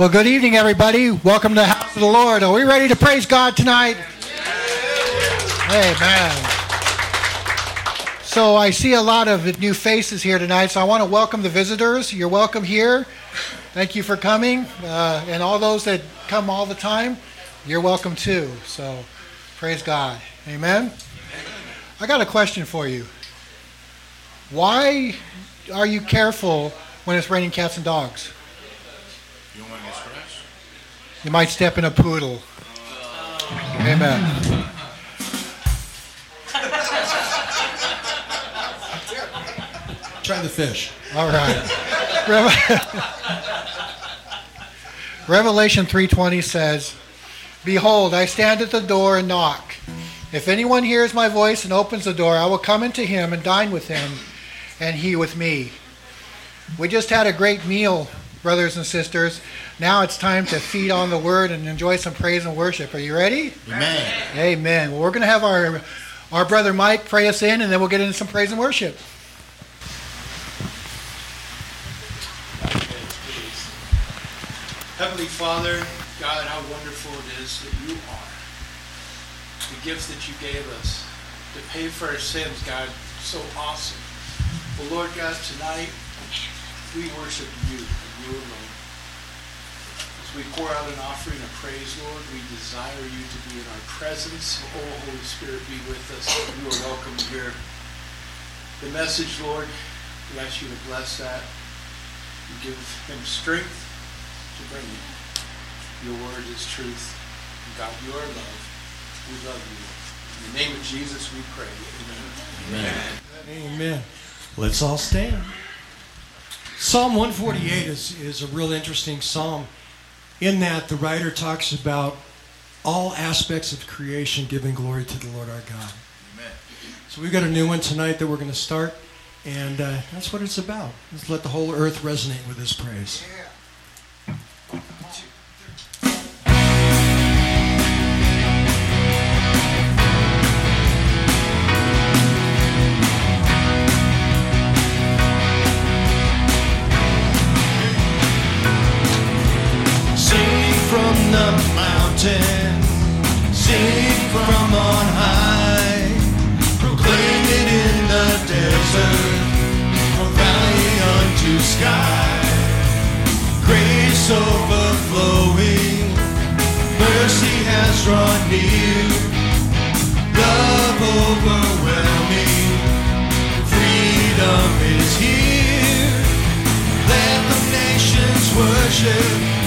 Well, good evening, everybody. Welcome to the house of the Lord. Are we ready to praise God tonight? Amen. So I see a lot of new faces here tonight, so I want to welcome the visitors. You're welcome here. Thank you for coming. Uh, and all those that come all the time, you're welcome too. So praise God. Amen. I got a question for you. Why are you careful when it's raining cats and dogs? You don't want to get scratched? You might step in a poodle. Amen. Try the fish. All right. Revelation 3:20 says, "Behold, I stand at the door and knock. If anyone hears my voice and opens the door, I will come into him and dine with him, and he with me." We just had a great meal, brothers and sisters. Now it's time to feed on the word and enjoy some praise and worship. Are you ready? Amen. Amen. Well, we're going to have our our brother Mike pray us in, and then we'll get into some praise and worship. Heavenly Father, God, how wonderful it is that you are. The gifts that you gave us to pay for our sins, God, so awesome. Well, Lord God, tonight we worship you and you alone. As we pour out an offering of praise, Lord, we desire you to be in our presence. Oh, Holy Spirit, be with us. You are welcome here. The message, Lord, we ask you to bless that. You give him strength to bring it. Your word is truth. God, you are love. We love you. In the name of Jesus, we pray. Amen. Amen. Amen. Let's all stand. Psalm 148 is, is a real interesting psalm in that the writer talks about all aspects of creation giving glory to the Lord our God. Amen. So we've got a new one tonight that we're going to start, and uh, that's what it's about. Let's let the whole earth resonate with his praise. Sing the mountain, sing from on high, in the desert, from valley unto sky. Grace overflowing, mercy has drawn near, love overwhelming, freedom is here. Let the nations worship.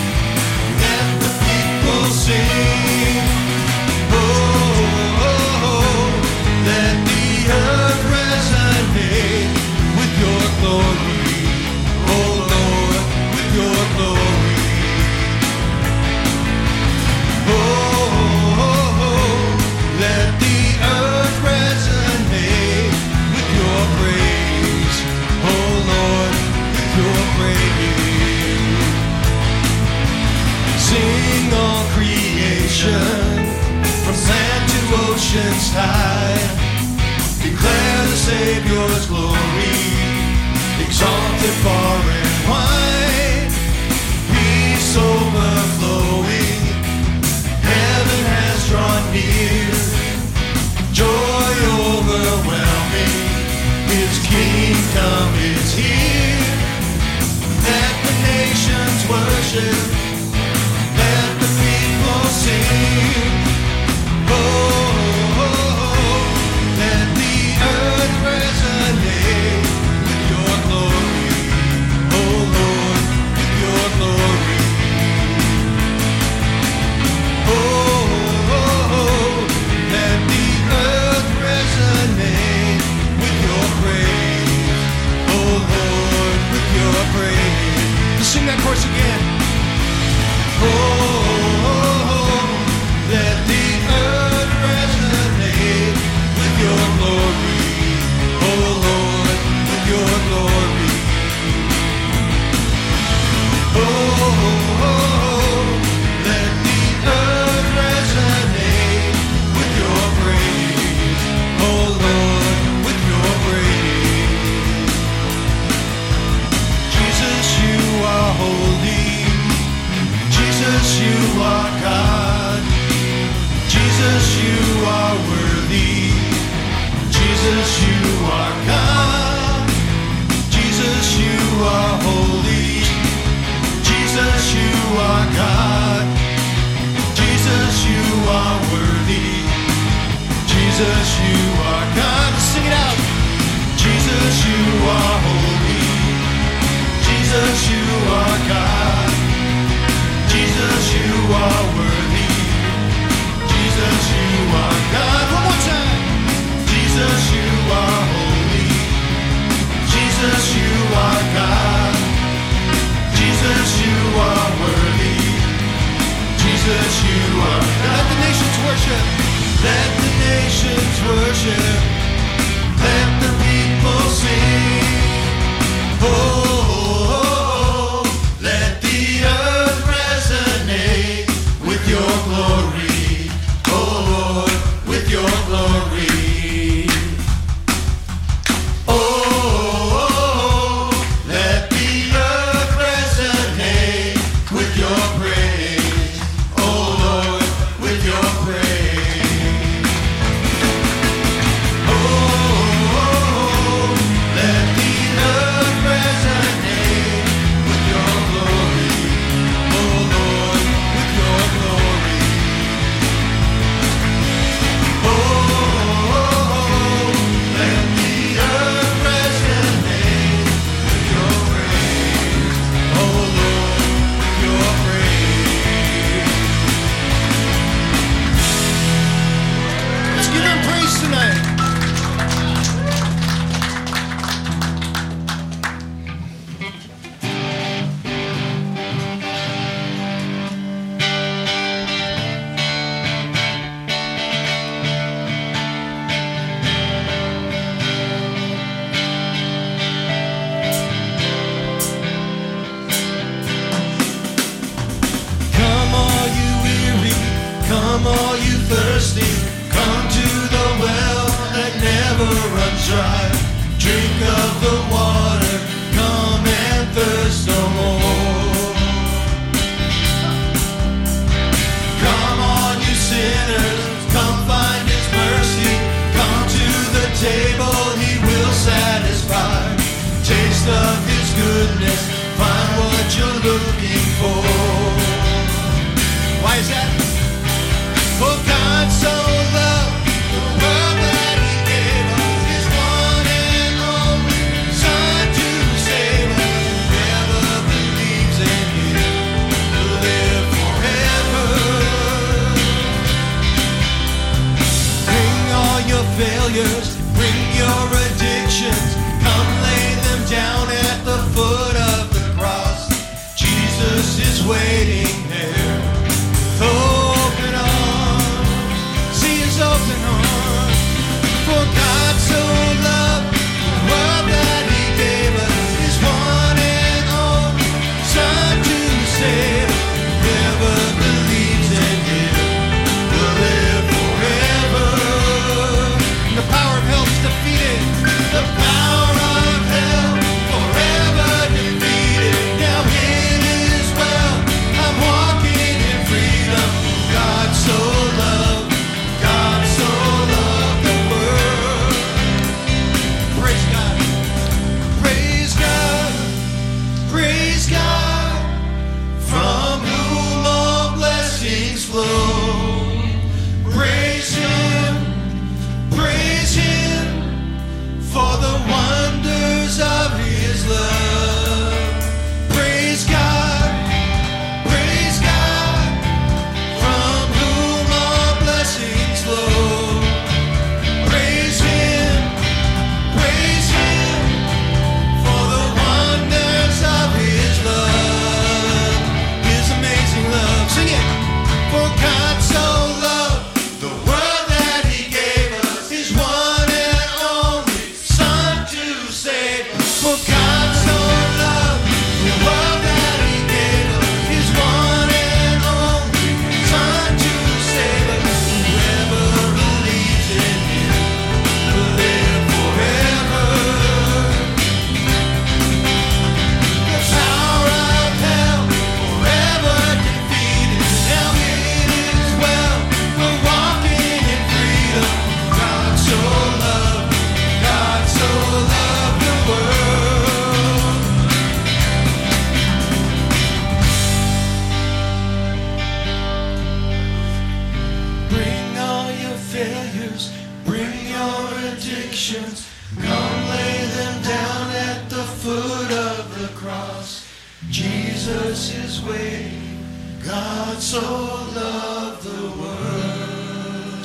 So loved the world.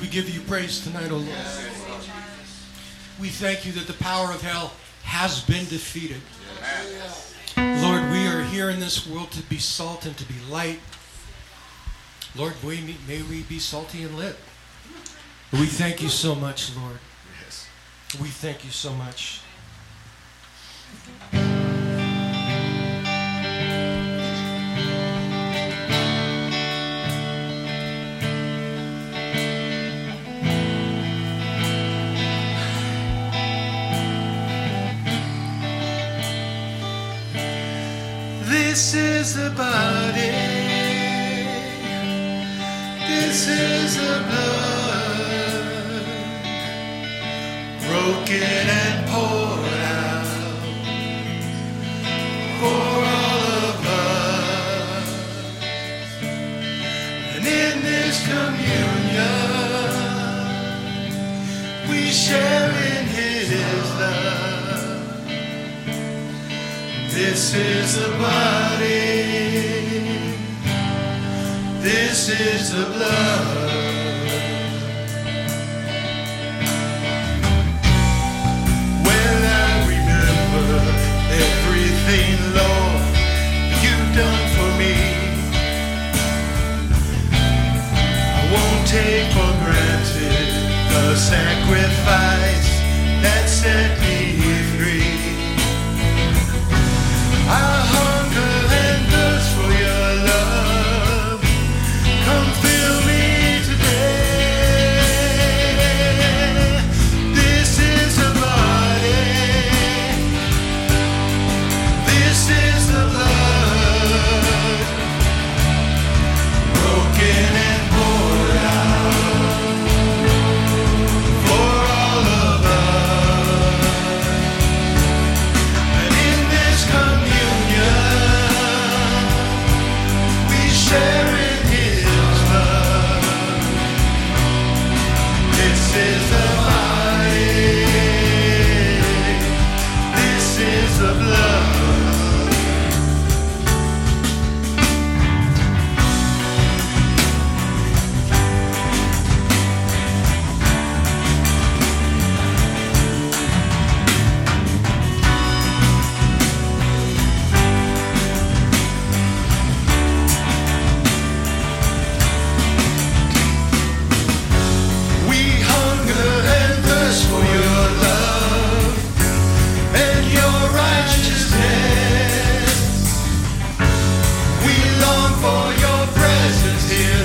We give you praise tonight, O Lord. We thank you that the power of hell has been defeated. Lord, we are here in this world to be salt and to be light. Lord, we, may we be salty and lit. We thank you so much, Lord. We thank you so much. This is the body. This is the blood. Broken and poured out for all of us. And in this communion, we share in His love. This is the body. This is the blood. I remember everything, Lord, you've done for me. I won't take for granted the sacrifice that set me for your presence here,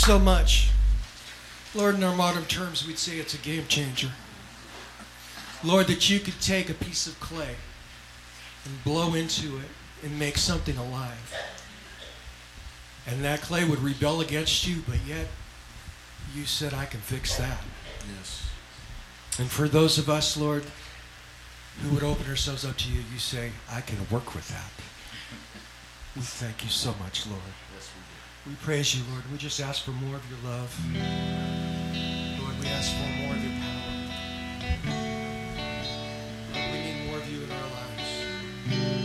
so much. Lord, in our modern terms, we'd say it's a game changer. Lord, that you could take a piece of clay and blow into it and make something alive. And that clay would rebel against you, but yet you said, I can fix that. Yes. And for those of us, Lord, who would open ourselves up to you, you say, I can work with that. We thank you so much, Lord. We praise you, Lord. We just ask for more of your love. Lord, we ask for more of your power. Lord, we need more of you in our lives.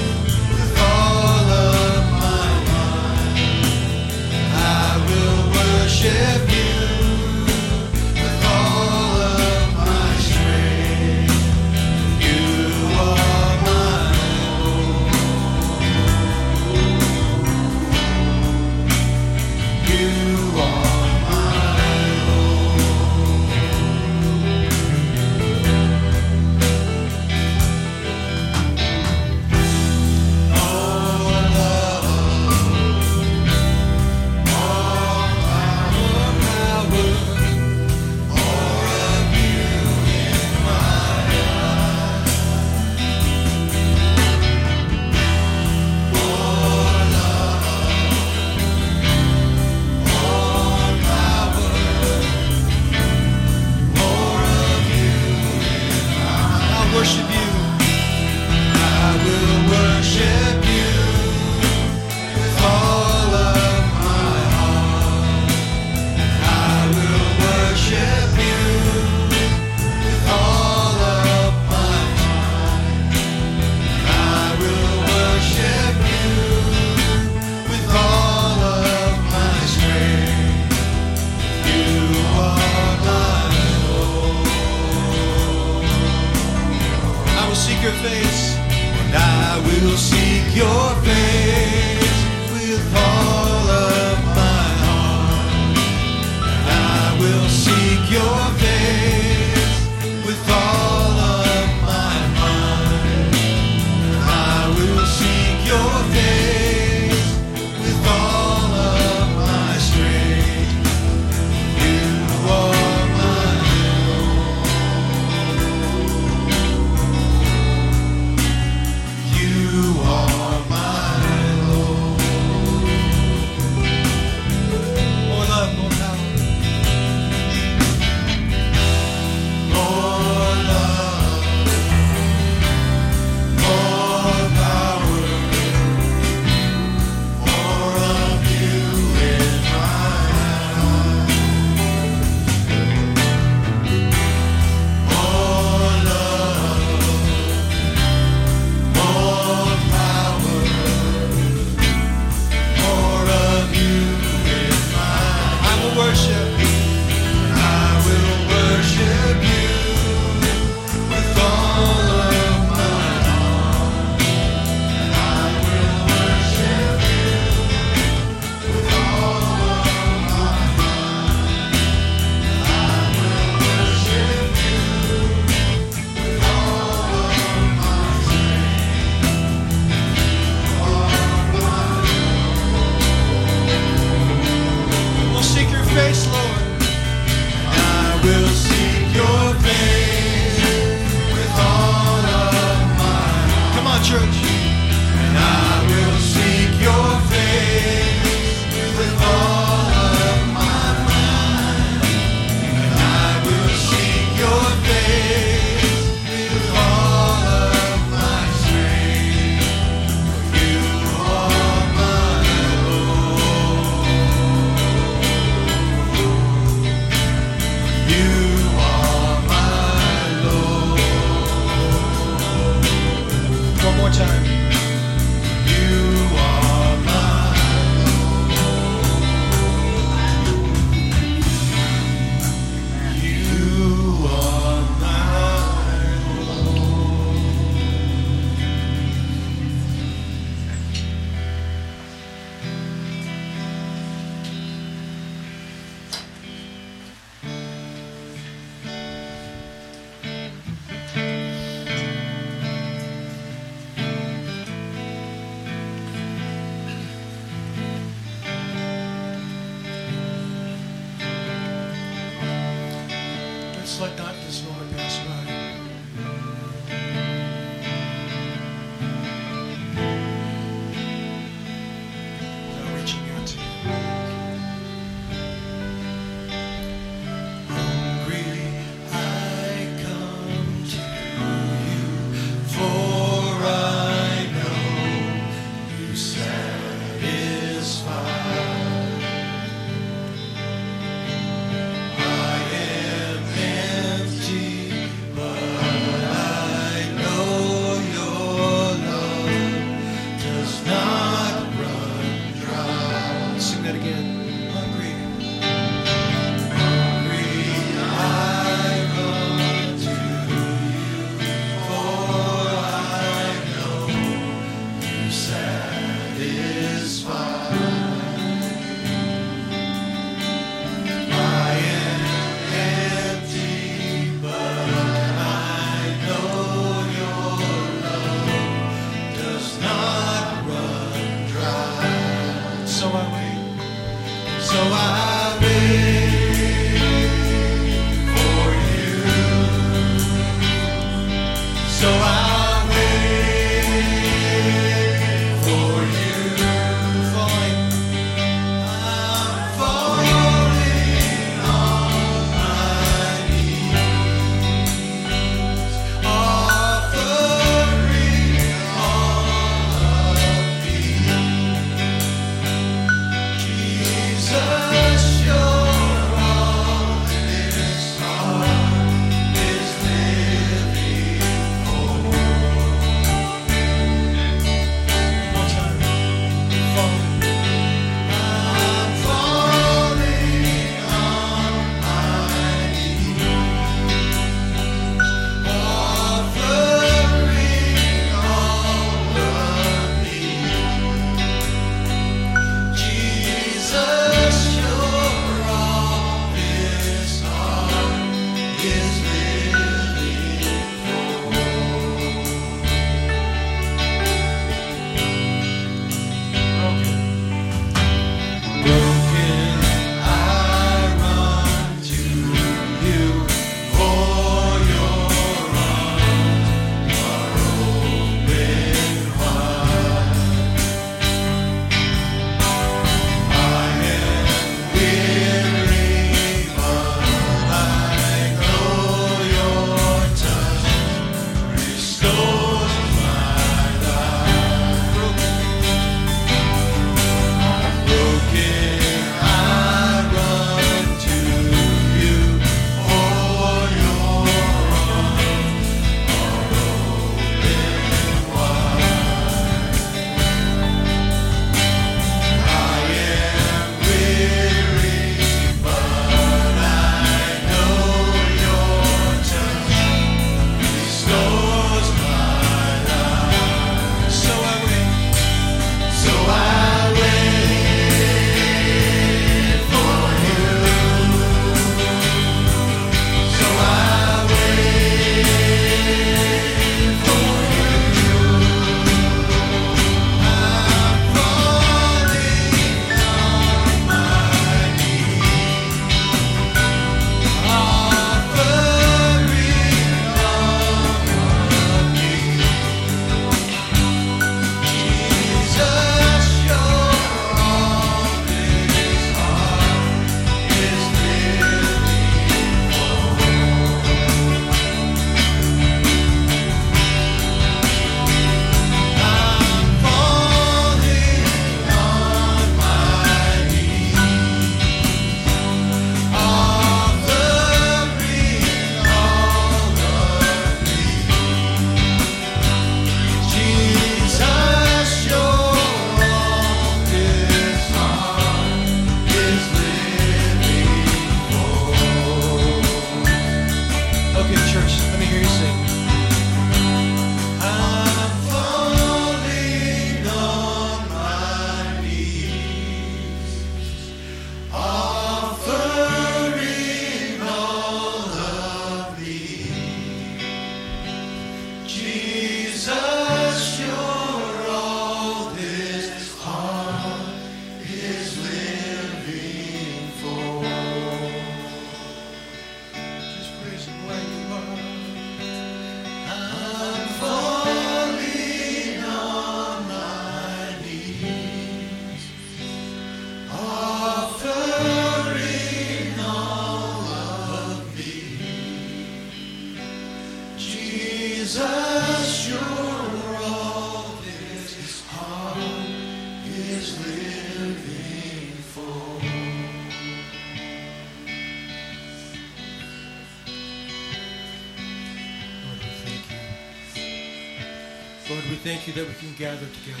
You that we can gather together.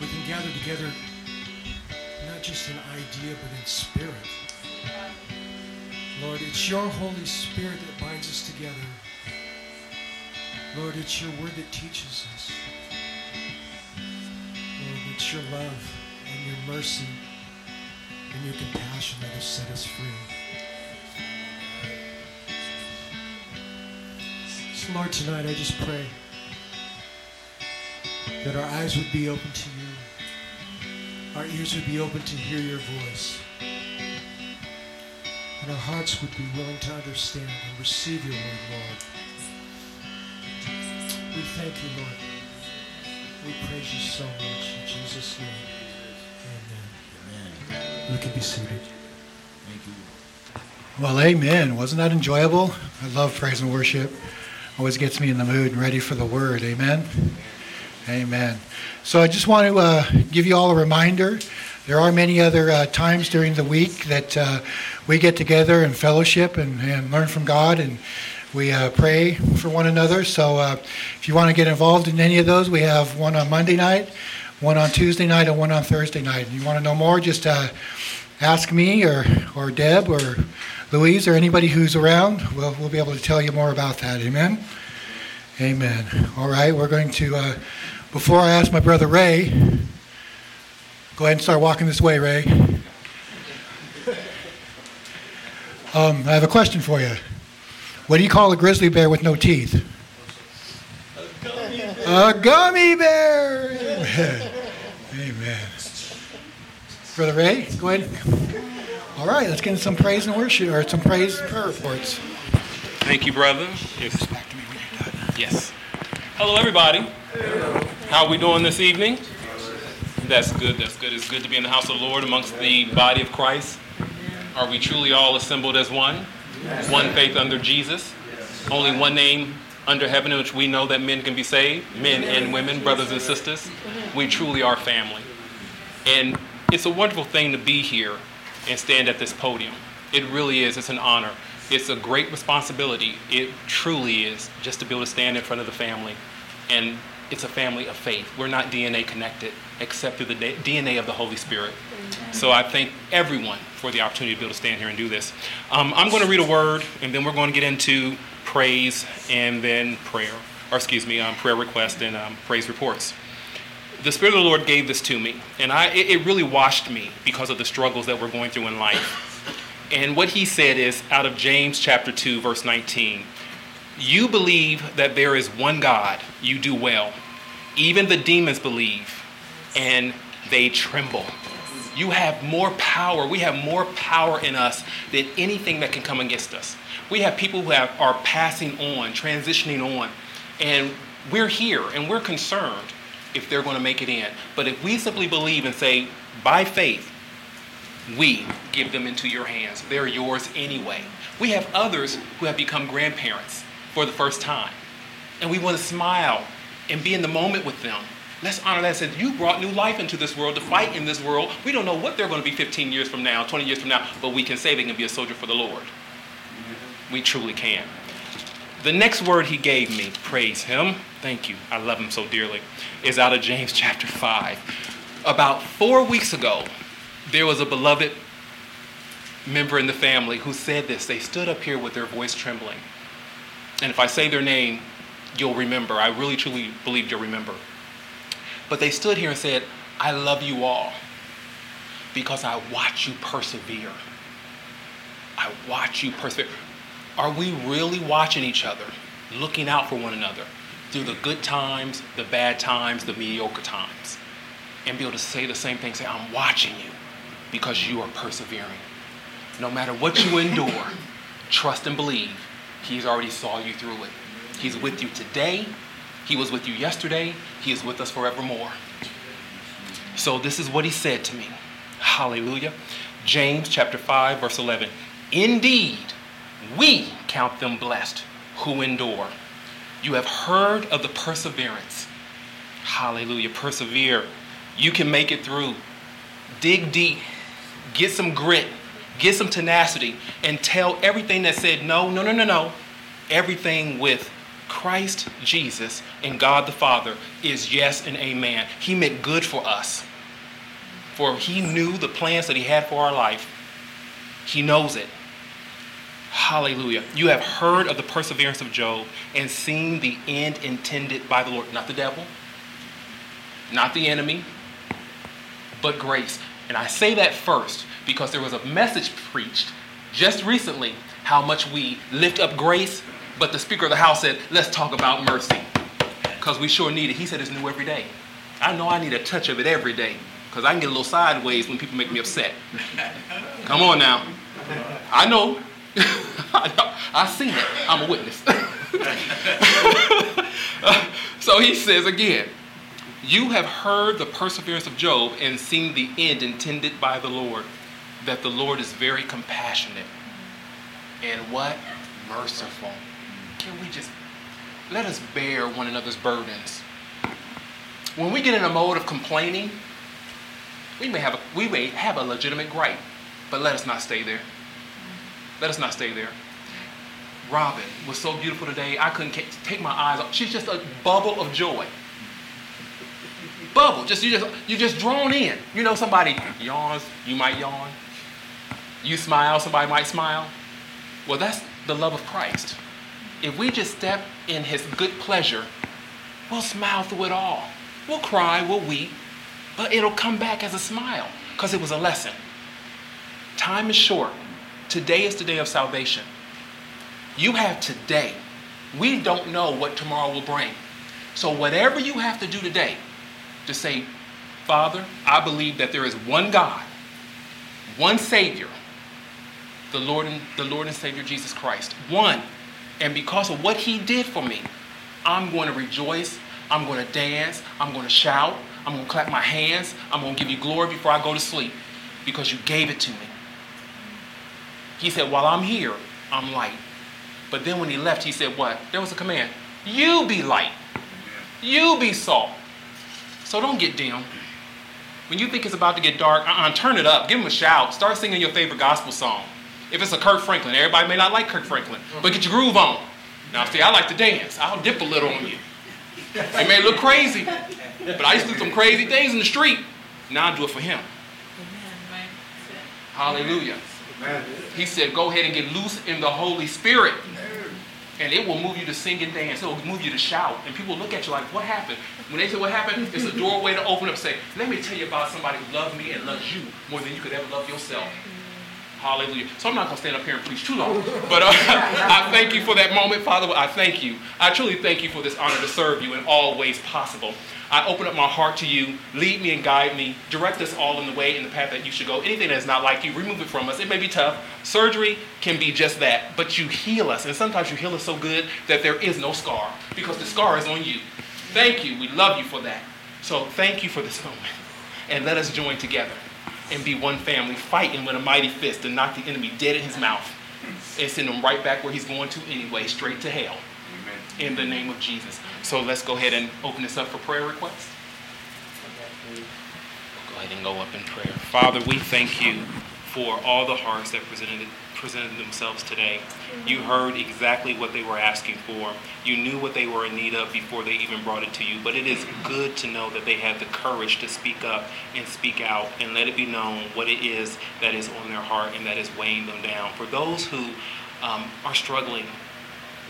We can gather together not just in idea, but in spirit. Lord, it's your Holy Spirit that binds us together. Lord, it's your word that teaches us. Lord, it's your love and your mercy and your compassion that has set us free. So, Lord, tonight I just pray that our eyes would be open to you, our ears would be open to hear your voice, and our hearts would be willing to understand and receive your word, Lord. We thank you, Lord. We praise you so much in Jesus' name. Amen. You can be seated. Thank you. Well, amen. Wasn't that enjoyable? I love praise and worship. Always gets me in the mood and ready for the word. Amen. Amen. So I just want to uh, give you all a reminder. There are many other uh, times during the week that uh, we get together and fellowship and, and learn from God and we uh, pray for one another. So uh, if you want to get involved in any of those, we have one on Monday night, one on Tuesday night, and one on Thursday night. And you want to know more, just uh, ask me or, or Deb or Louise or anybody who's around. We'll, we'll be able to tell you more about that. Amen. Amen. All right, we're going to, before I ask my brother Ray, go ahead and start walking this way, Ray. Um, I have a question for you. What do you call a grizzly bear with no teeth? A gummy bear. Amen. Amen. Brother Ray, go ahead. All right, let's get some praise and worship, or some praise and prayer reports. Thank you, brother. Yes. Hello, everybody. How are we doing this evening? That's good. That's good. It's good to be in the house of the Lord amongst the body of Christ. Are we truly all assembled as one? One faith under Jesus. Only one name under heaven in which we know that men can be saved, men and women, brothers and sisters. We truly are family. And it's a wonderful thing to be here and stand at this podium. It really is. It's an honor. It's a great responsibility. It truly is just to be able to stand in front of the family. And it's a family of faith. We're not DNA connected except through the DNA of the Holy Spirit. So I thank everyone for the opportunity to be able to stand here and do this. Um, I'm going to read a word, and then we're going to get into praise and then prayer, or excuse me, um, prayer request and um, praise reports. The Spirit of the Lord gave this to me, and I, it, it really washed me because of the struggles that we're going through in life. And what he said is out of James chapter 2, verse 19 You believe that there is one God, you do well. Even the demons believe, and they tremble. You have more power. We have more power in us than anything that can come against us. We have people who have, are passing on, transitioning on, and we're here and we're concerned if they're going to make it in. But if we simply believe and say, by faith, we give them into your hands. They're yours anyway. We have others who have become grandparents for the first time, and we want to smile and be in the moment with them. Let's honor that say, you brought new life into this world to fight in this world. We don't know what they're going to be 15 years from now, 20 years from now, but we can say they can be a soldier for the Lord. We truly can. The next word he gave me, praise him, thank you, I love him so dearly, is out of James chapter 5. About four weeks ago, there was a beloved member in the family who said this. They stood up here with their voice trembling. And if I say their name, you'll remember. I really truly believe you'll remember. But they stood here and said, I love you all because I watch you persevere. I watch you persevere. Are we really watching each other, looking out for one another through the good times, the bad times, the mediocre times? And be able to say the same thing, say, I'm watching you because you are persevering. No matter what you endure, trust and believe He's already saw you through it. He's with you today. He was with you yesterday. He is with us forevermore. So this is what he said to me. Hallelujah. James chapter 5 verse 11. Indeed, we count them blessed who endure. You have heard of the perseverance. Hallelujah. Persevere. You can make it through. Dig deep. Get some grit. Get some tenacity and tell everything that said no, no, no, no, no. Everything with Christ Jesus and God the Father is yes and amen. He meant good for us. For he knew the plans that he had for our life. He knows it. Hallelujah. You have heard of the perseverance of Job and seen the end intended by the Lord. Not the devil, not the enemy, but grace. And I say that first because there was a message preached just recently how much we lift up grace, but the Speaker of the House said, let's talk about mercy because we sure need it. He said it's new every day. I know I need a touch of it every day because I can get a little sideways when people make me upset. Come on now. I know. I've seen it. I'm a witness. so he says again, you have heard the perseverance of Job and seen the end intended by the Lord, that the Lord is very compassionate and what? Merciful. Can we just let us bear one another's burdens? When we get in a mode of complaining, we may have a, we may have a legitimate gripe, but let us not stay there. Let us not stay there. Robin was so beautiful today. I couldn't take my eyes off. She's just a bubble of joy. Bubble. Just you just you just drawn in. You know somebody yawns, you might yawn. You smile, somebody might smile. Well, that's the love of Christ. If we just step in his good pleasure, we'll smile through it all. We'll cry, we'll weep, but it'll come back as a smile because it was a lesson. Time is short. Today is the day of salvation. You have today. We don't know what tomorrow will bring. So, whatever you have to do today to say, Father, I believe that there is one God, one Savior, the Lord and, the Lord and Savior Jesus Christ. One. And because of what He did for me, I'm going to rejoice. I'm going to dance. I'm going to shout. I'm going to clap my hands. I'm going to give you glory before I go to sleep because you gave it to me. He said, While I'm here, I'm light. But then when he left, he said, What? There was a command You be light, you be salt. So don't get dim. When you think it's about to get dark, uh-uh, turn it up. Give him a shout. Start singing your favorite gospel song. If it's a Kirk Franklin, everybody may not like Kirk Franklin, but get your groove on. Now, see, I like to dance. I'll dip a little on you. It may look crazy, but I used to do some crazy things in the street. Now I do it for him. Hallelujah. He said, go ahead and get loose in the Holy Spirit. And it will move you to sing and dance. It will move you to shout. And people look at you like, what happened? When they say what happened, it's a doorway to open up say, let me tell you about somebody who loved me and loves you more than you could ever love yourself. Hallelujah. So I'm not going to stand up here and preach too long. But uh, I thank you for that moment, Father. I thank you. I truly thank you for this honor to serve you in all ways possible. I open up my heart to you. Lead me and guide me. Direct us all in the way, in the path that you should go. Anything that is not like you, remove it from us. It may be tough. Surgery can be just that. But you heal us. And sometimes you heal us so good that there is no scar because the scar is on you. Thank you. We love you for that. So thank you for this moment. And let us join together and be one family, fighting with a mighty fist to knock the enemy dead in his mouth and send him right back where he's going to anyway, straight to hell. Amen. In the name of Jesus. So let's go ahead and open this up for prayer requests. Go ahead and go up in prayer. Father, we thank you for all the hearts that presented presented themselves today. You heard exactly what they were asking for. You knew what they were in need of before they even brought it to you. But it is good to know that they had the courage to speak up and speak out and let it be known what it is that is on their heart and that is weighing them down. For those who um, are struggling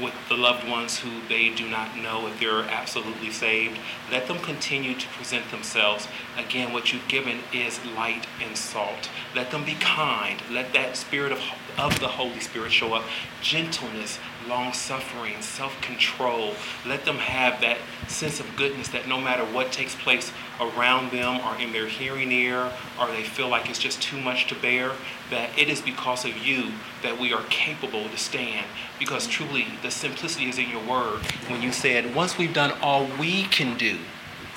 with the loved ones who they do not know if they're absolutely saved. Let them continue to present themselves. Again, what you've given is light and salt. Let them be kind. Let that spirit of, of the Holy Spirit show up. Gentleness, long suffering, self control. Let them have that sense of goodness that no matter what takes place around them or in their hearing ear, or they feel like it's just too much to bear, that it is because of you that we are capable to stand. Because truly, the simplicity is in your word when you said, once we've done all we can do,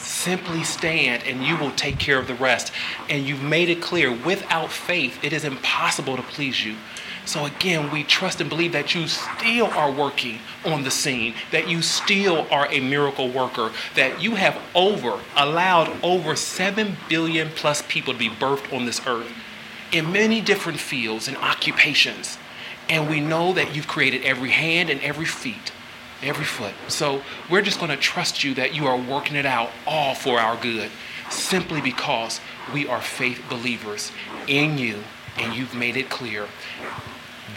simply stand and you will take care of the rest. And you've made it clear without faith, it is impossible to please you. So again, we trust and believe that you still are working on the scene, that you still are a miracle worker, that you have over, allowed over 7 billion plus people to be birthed on this earth in many different fields and occupations. And we know that you've created every hand and every feet. Every foot. So we're just going to trust you that you are working it out all for our good, simply because we are faith believers in you and you've made it clear.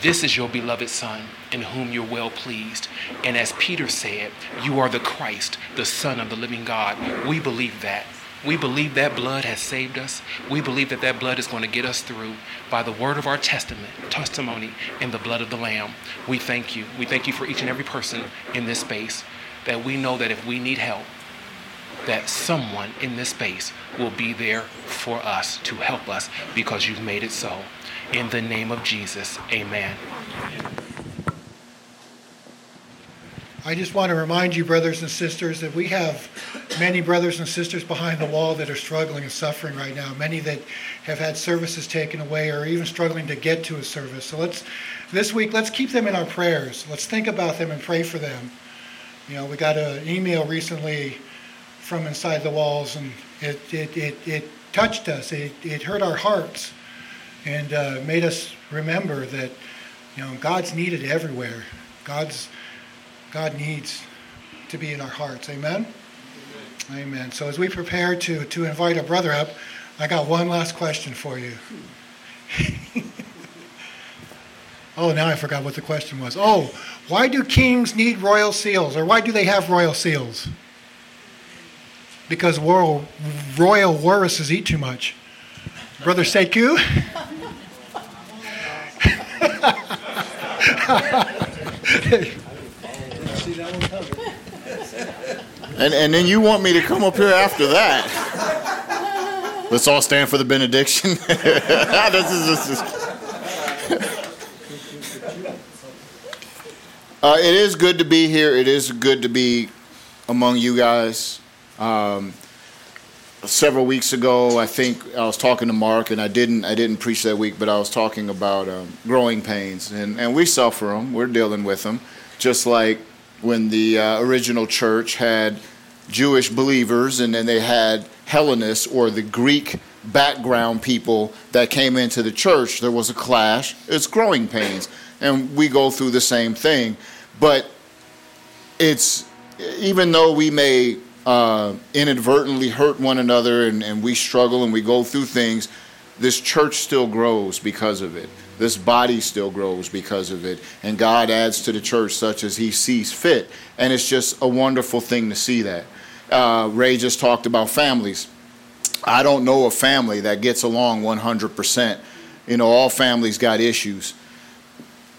This is your beloved Son, in whom you're well pleased. And as Peter said, you are the Christ, the Son of the living God. We believe that. We believe that blood has saved us. We believe that that blood is going to get us through by the word of our testament, testimony, and the blood of the Lamb. We thank you. We thank you for each and every person in this space that we know that if we need help, that someone in this space will be there for us to help us because you've made it so. In the name of Jesus, amen. I just want to remind you, brothers and sisters, that we have many brothers and sisters behind the wall that are struggling and suffering right now. Many that have had services taken away or even struggling to get to a service. So let's this week let's keep them in our prayers. Let's think about them and pray for them. You know, we got an email recently from inside the walls, and it it it, it touched us. It it hurt our hearts, and uh, made us remember that you know God's needed everywhere. God's God needs to be in our hearts. Amen? Amen? Amen. So as we prepare to, to invite a brother up, I got one last question for you. oh, now I forgot what the question was. Oh, why do kings need royal seals? Or why do they have royal seals? Because royal, royal walruses eat too much. Brother Sekou? And, and then you want me to come up here after that. Let's all stand for the benediction. this is, this is. Uh, it is good to be here. It is good to be among you guys. Um, several weeks ago, I think I was talking to Mark, and I didn't I didn't preach that week, but I was talking about um, growing pains, and and we suffer them. We're dealing with them, just like when the uh, original church had Jewish believers and then they had Hellenists or the Greek background people that came into the church, there was a clash. It's growing pains. And we go through the same thing. But it's, even though we may uh, inadvertently hurt one another and, and we struggle and we go through things, this church still grows because of it. This body still grows because of it. And God adds to the church such as He sees fit. And it's just a wonderful thing to see that. Uh, Ray just talked about families. I don't know a family that gets along 100%. You know, all families got issues.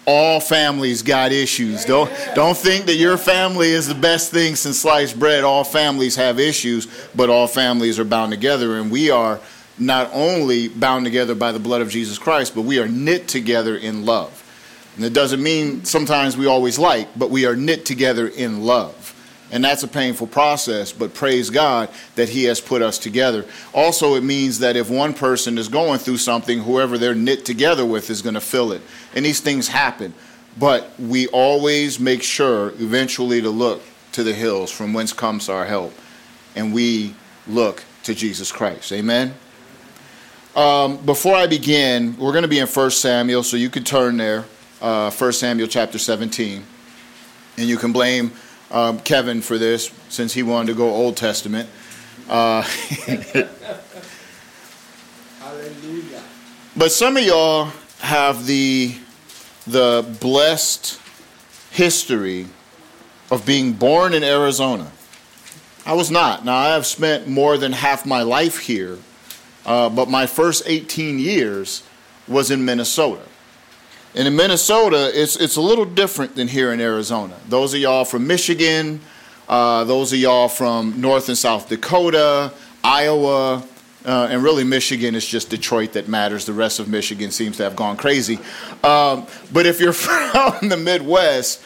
All families got issues. Don't don't think that your family is the best thing since sliced bread. All families have issues, but all families are bound together, and we are not only bound together by the blood of Jesus Christ, but we are knit together in love. And it doesn't mean sometimes we always like, but we are knit together in love. And that's a painful process, but praise God that He has put us together. Also, it means that if one person is going through something, whoever they're knit together with is going to fill it. And these things happen. But we always make sure eventually to look to the hills from whence comes our help. And we look to Jesus Christ. Amen? Um, before I begin, we're going to be in 1 Samuel, so you can turn there, uh, 1 Samuel chapter 17. And you can blame um, Kevin for this since he wanted to go Old Testament. Uh, Hallelujah. But some of y'all have the, the blessed history of being born in Arizona. I was not. Now, I have spent more than half my life here uh, but my first 18 years was in Minnesota. And in Minnesota, it's, it's a little different than here in Arizona. Those of y'all from Michigan, uh, those of y'all from North and South Dakota, Iowa, uh, and really Michigan is just Detroit that matters. The rest of Michigan seems to have gone crazy. Um, but if you're from the Midwest,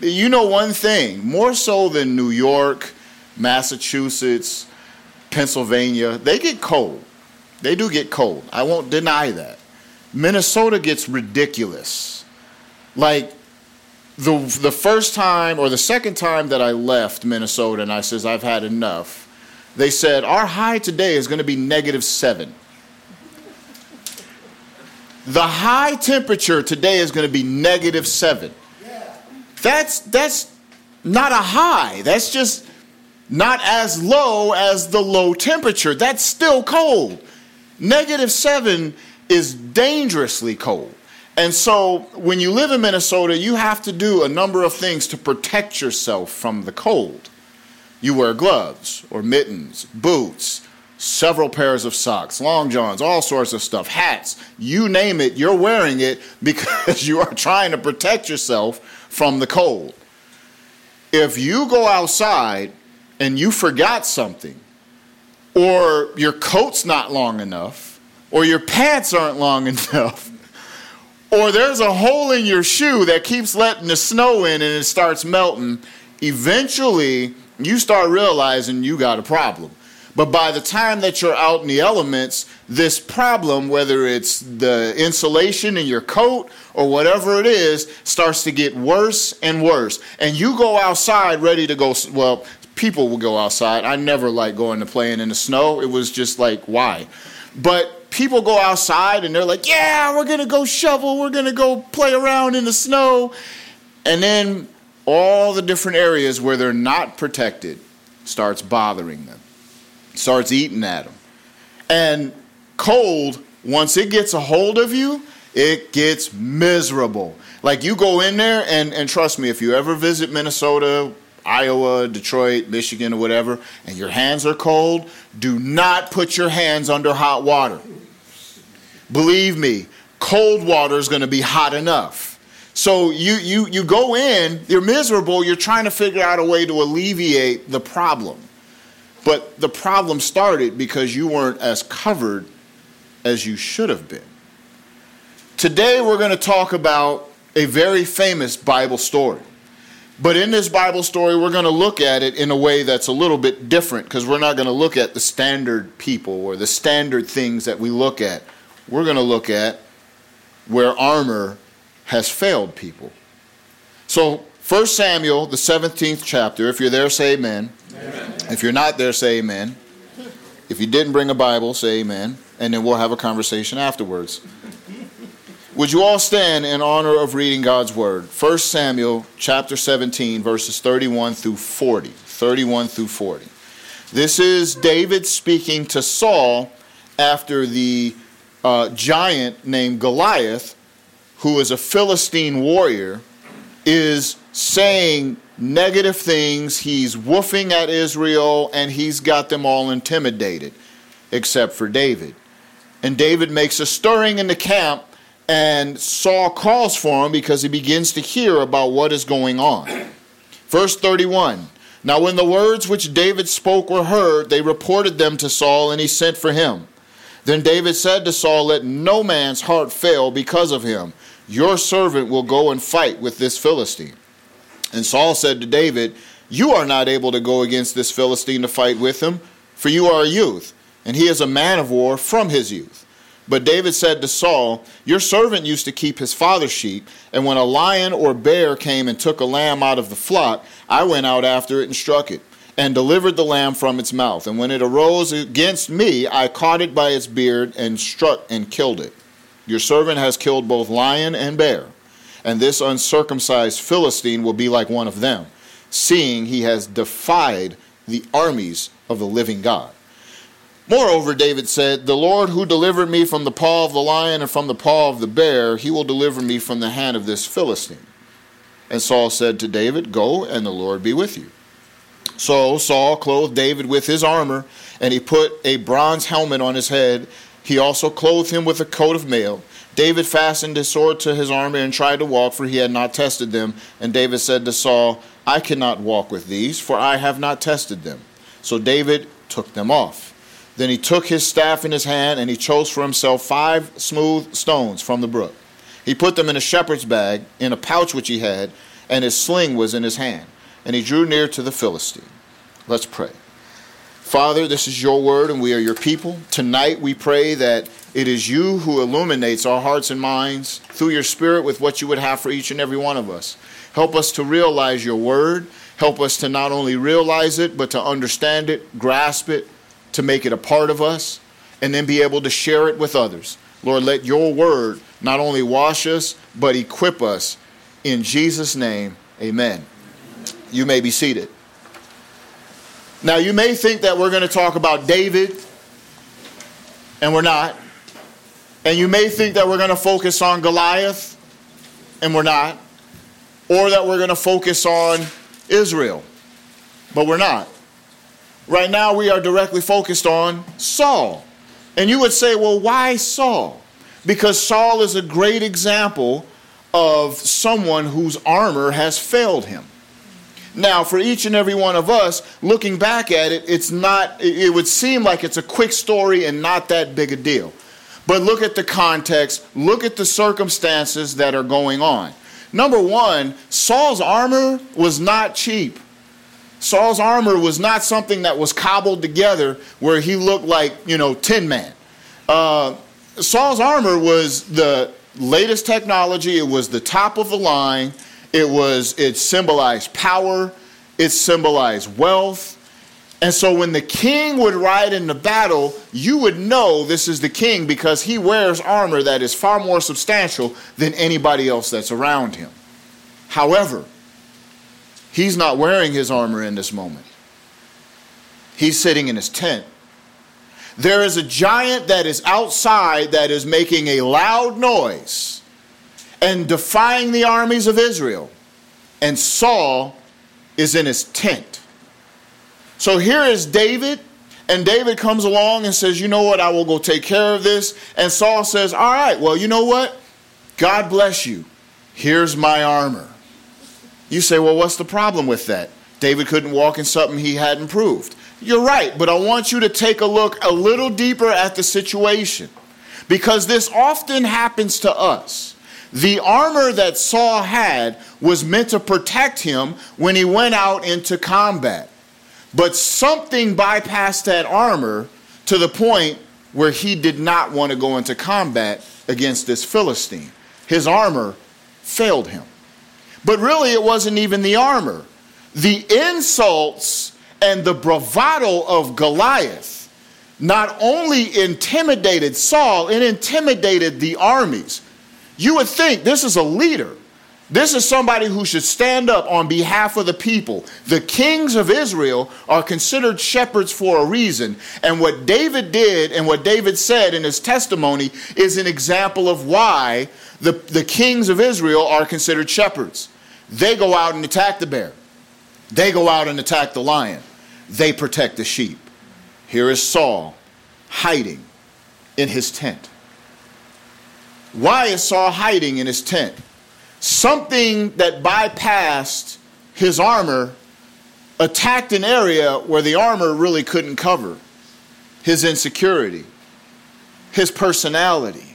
you know one thing more so than New York, Massachusetts, Pennsylvania, they get cold. They do get cold. I won't deny that. Minnesota gets ridiculous. Like the the first time or the second time that I left Minnesota and I says I've had enough, they said our high today is going to be negative 7. The high temperature today is going to be negative 7. That's that's not a high. That's just not as low as the low temperature. That's still cold. Negative seven is dangerously cold. And so when you live in Minnesota, you have to do a number of things to protect yourself from the cold. You wear gloves or mittens, boots, several pairs of socks, long johns, all sorts of stuff, hats, you name it, you're wearing it because you are trying to protect yourself from the cold. If you go outside and you forgot something, or your coat's not long enough, or your pants aren't long enough, or there's a hole in your shoe that keeps letting the snow in and it starts melting, eventually you start realizing you got a problem. But by the time that you're out in the elements, this problem, whether it's the insulation in your coat or whatever it is, starts to get worse and worse. And you go outside ready to go, well, people will go outside. I never like going to playing in the snow. It was just like, why? But people go outside and they're like, yeah, we're to go shovel, we're to go play around in the snow. And then all the different areas where they're not protected starts bothering them, starts eating at them. And cold, once it gets a hold of you, it gets miserable. Like you go in there, and, and trust me, if you ever visit Minnesota, Iowa, Detroit, Michigan, or whatever, and your hands are cold, do not put your hands under hot water. Believe me, cold water is going to be hot enough. So you, you, you go in, you're miserable, you're trying to figure out a way to alleviate the problem. But the problem started because you weren't as covered as you should have been. Today we're going to talk about a very famous Bible story. But in this Bible story, we're going to look at it in a way that's a little bit different because we're not going to look at the standard people or the standard things that we look at. We're going to look at where armor has failed people. So, 1 Samuel, the 17th chapter, if you're there, say amen. amen. If you're not there, say amen. If you didn't bring a Bible, say amen. And then we'll have a conversation afterwards. Would you all stand in honor of reading God's word? 1 Samuel chapter 17, verses 31 through 40. 31 through 40. This is David speaking to Saul after the uh, giant named Goliath, who is a Philistine warrior, is saying negative things. He's woofing at Israel and he's got them all intimidated, except for David. And David makes a stirring in the camp and Saul calls for him because he begins to hear about what is going on. Verse 31 Now, when the words which David spoke were heard, they reported them to Saul, and he sent for him. Then David said to Saul, Let no man's heart fail because of him. Your servant will go and fight with this Philistine. And Saul said to David, You are not able to go against this Philistine to fight with him, for you are a youth, and he is a man of war from his youth. But David said to Saul, Your servant used to keep his father's sheep, and when a lion or bear came and took a lamb out of the flock, I went out after it and struck it, and delivered the lamb from its mouth. And when it arose against me, I caught it by its beard and struck and killed it. Your servant has killed both lion and bear, and this uncircumcised Philistine will be like one of them, seeing he has defied the armies of the living God. Moreover, David said, The Lord who delivered me from the paw of the lion and from the paw of the bear, he will deliver me from the hand of this Philistine. And Saul said to David, Go, and the Lord be with you. So Saul clothed David with his armor, and he put a bronze helmet on his head. He also clothed him with a coat of mail. David fastened his sword to his armor and tried to walk, for he had not tested them. And David said to Saul, I cannot walk with these, for I have not tested them. So David took them off. Then he took his staff in his hand, and he chose for himself five smooth stones from the brook. He put them in a shepherd's bag, in a pouch which he had, and his sling was in his hand. And he drew near to the Philistine. Let's pray. Father, this is your word, and we are your people. Tonight we pray that it is you who illuminates our hearts and minds through your Spirit with what you would have for each and every one of us. Help us to realize your word. Help us to not only realize it, but to understand it, grasp it, to make it a part of us, and then be able to share it with others. Lord, let your word not only wash us, but equip us. In Jesus' name, amen. You may be seated. Now, you may think that we're going to talk about David, and we're not. And you may think that we're going to focus on Goliath, and we're not. Or that we're going to focus on Israel, but we're not. Right now, we are directly focused on Saul. And you would say, well, why Saul? Because Saul is a great example of someone whose armor has failed him. Now, for each and every one of us, looking back at it, it's not, it would seem like it's a quick story and not that big a deal. But look at the context, look at the circumstances that are going on. Number one, Saul's armor was not cheap. Saul's armor was not something that was cobbled together where he looked like, you know, Tin Man. Uh, Saul's armor was the latest technology, it was the top of the line, it was it symbolized power, it symbolized wealth. And so when the king would ride into battle, you would know this is the king because he wears armor that is far more substantial than anybody else that's around him. However, he's not wearing his armor in this moment. He's sitting in his tent. There is a giant that is outside that is making a loud noise and defying the armies of Israel. And Saul is in his tent. So here is David, and David comes along and says, You know what? I will go take care of this. And Saul says, All right, well, you know what? God bless you. Here's my armor. You say, Well, what's the problem with that? David couldn't walk in something he hadn't proved. You're right, but I want you to take a look a little deeper at the situation because this often happens to us. The armor that Saul had was meant to protect him when he went out into combat. But something bypassed that armor to the point where he did not want to go into combat against this Philistine. His armor failed him. But really, it wasn't even the armor. The insults and the bravado of Goliath not only intimidated Saul, it intimidated the armies. You would think this is a leader. This is somebody who should stand up on behalf of the people. The kings of Israel are considered shepherds for a reason. And what David did and what David said in his testimony is an example of why the, the kings of Israel are considered shepherds. They go out and attack the bear, they go out and attack the lion, they protect the sheep. Here is Saul hiding in his tent. Why is Saul hiding in his tent? something that bypassed his armor attacked an area where the armor really couldn't cover his insecurity, his personality.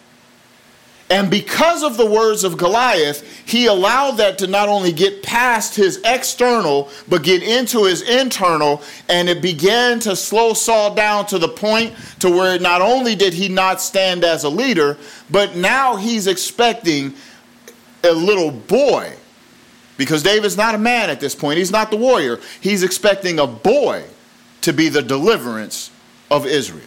And because of the words of Goliath, he allowed that to not only get past his external, but get into his internal. And it began to slow Saul down to the point to where not only did he not stand as a leader, but now he's expecting a little boy, because David's not a man at this point, he's not the warrior. He's expecting a boy to be the deliverance of Israel.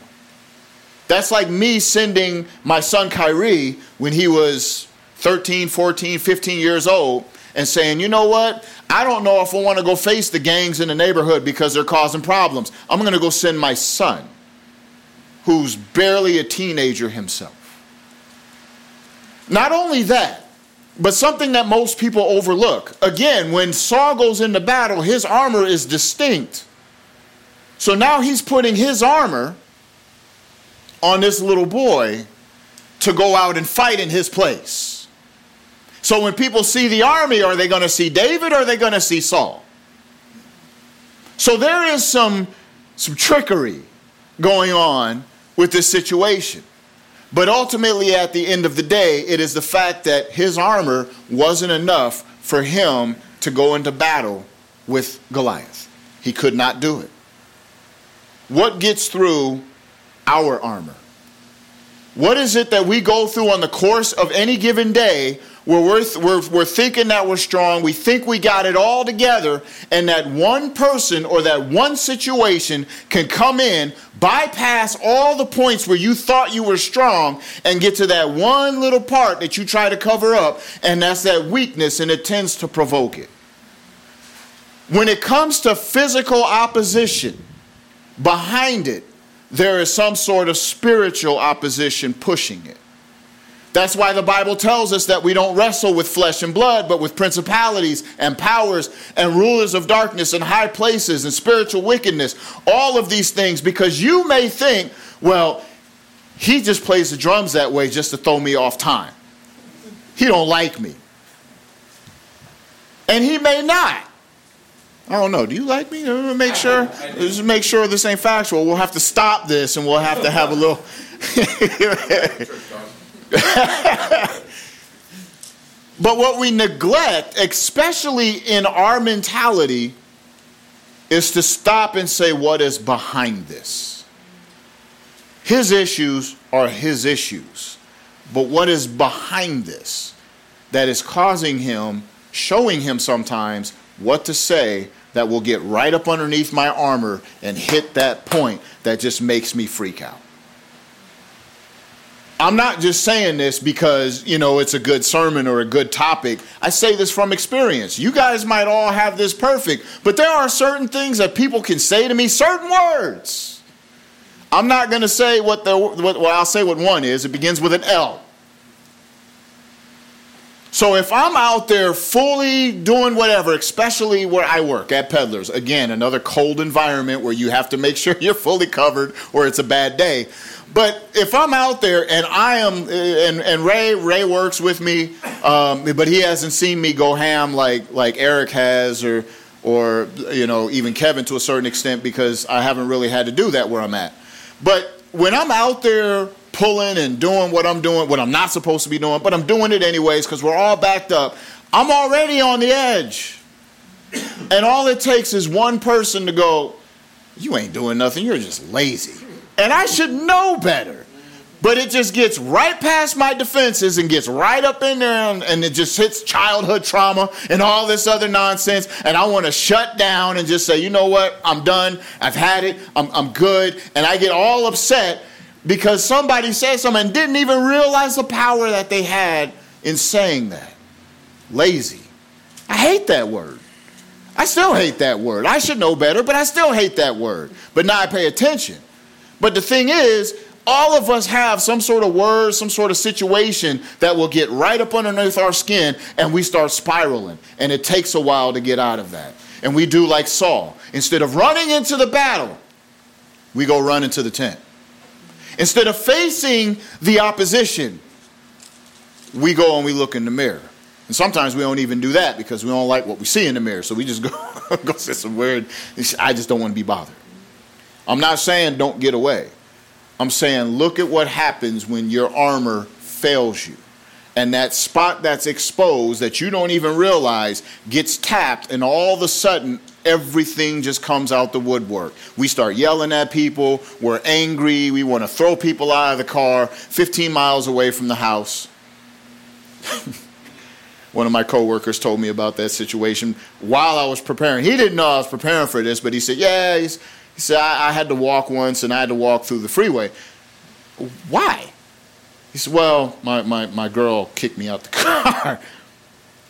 That's like me sending my son Kyrie when he was 13, 14, 15 years old and saying, you know what? I don't know if I want to go face the gangs in the neighborhood because they're causing problems. I'm going to go send my son, who's barely a teenager himself. Not only that, but something that most people overlook. Again, when Saul goes into battle, his armor is distinct. So now he's putting his armor on this little boy to go out and fight in his place. So when people see the army, are they going to see David or are they going to see Saul? So there is some, some trickery going on with this situation. But ultimately, at the end of the day, it is the fact that his armor wasn't enough for him to go into battle with Goliath. He could not do it. What gets through our armor? What is it that we go through on the course of any given day where we're, we're, we're thinking that we're strong, we think we got it all together, and that one person or that one situation can come in, bypass all the points where you thought you were strong, and get to that one little part that you try to cover up, and that's that weakness, and it tends to provoke it. When it comes to physical opposition, behind it, there is some sort of spiritual opposition pushing it. That's why the Bible tells us that we don't wrestle with flesh and blood, but with principalities and powers and rulers of darkness and high places and spiritual wickedness. All of these things, because you may think, well, he just plays the drums that way just to throw me off time. He don't like me. And he may not. I don't know. Do you like me? Make sure. Just make sure this ain't factual. We'll have to stop this, and we'll have to have a little. but what we neglect, especially in our mentality, is to stop and say, what is behind this? His issues are his issues. But what is behind this that is causing him, showing him sometimes what to say that will get right up underneath my armor and hit that point that just makes me freak out? I'm not just saying this because, you know, it's a good sermon or a good topic. I say this from experience. You guys might all have this perfect, but there are certain things that people can say to me, certain words. I'm not going to say what the, what, well, I'll say what one is. It begins with an L. So if I'm out there fully doing whatever, especially where I work at Peddlers, again, another cold environment where you have to make sure you're fully covered or it's a bad day. But if I'm out there and I am, and, and Ray Ray works with me, um, but he hasn't seen me go ham like like Eric has, or or you know even Kevin to a certain extent because I haven't really had to do that where I'm at. But when I'm out there pulling and doing what I'm doing, what I'm not supposed to be doing, but I'm doing it anyways because we're all backed up. I'm already on the edge, and all it takes is one person to go, "You ain't doing nothing. You're just lazy." And I should know better. But it just gets right past my defenses and gets right up in there and, and, it just hits childhood trauma and all this other nonsense. And I want to shut down and just say, you know what? I'm done. I've had it. I'm, I'm good. And I get all upset because somebody said something and didn't even realize the power that they had in saying that. Lazy. I hate that word. I still hate that word. I should know better, but I still hate that word. But now I pay attention. But the thing is, all of us have some sort of word, some sort of situation that will get right up underneath our skin and we start spiraling. And it takes a while to get out of that. And we do like Saul. Instead of running into the battle, we go run into the tent. Instead of facing the opposition, we go and we look in the mirror. And sometimes we don't even do that because we don't like what we see in the mirror. So we just go, go say some weird, I just don't want to be bothered. I'm not saying don't get away. I'm saying look at what happens when your armor fails you. And that spot that's exposed that you don't even realize gets tapped, and all of a sudden, everything just comes out the woodwork. We start yelling at people, we're angry, we want to throw people out of the car 15 miles away from the house. One of my coworkers told me about that situation while I was preparing. He didn't know I was preparing for this, but he said, Yeah, he said, I, I had to walk once and I had to walk through the freeway. Why? He said, Well, my, my, my girl kicked me out the car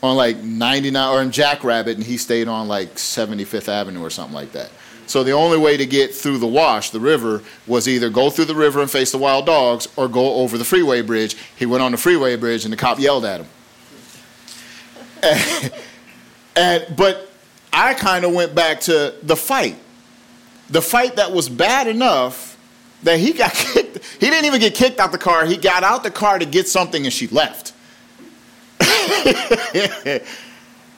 on like 99 or in Jackrabbit, and he stayed on like 75th Avenue or something like that. So the only way to get through the wash, the river, was either go through the river and face the wild dogs or go over the freeway bridge. He went on the freeway bridge and the cop yelled at him. and, and but I kind of went back to the fight the fight that was bad enough that he got kicked. He didn't even get kicked out the car. He got out the car to get something and she left.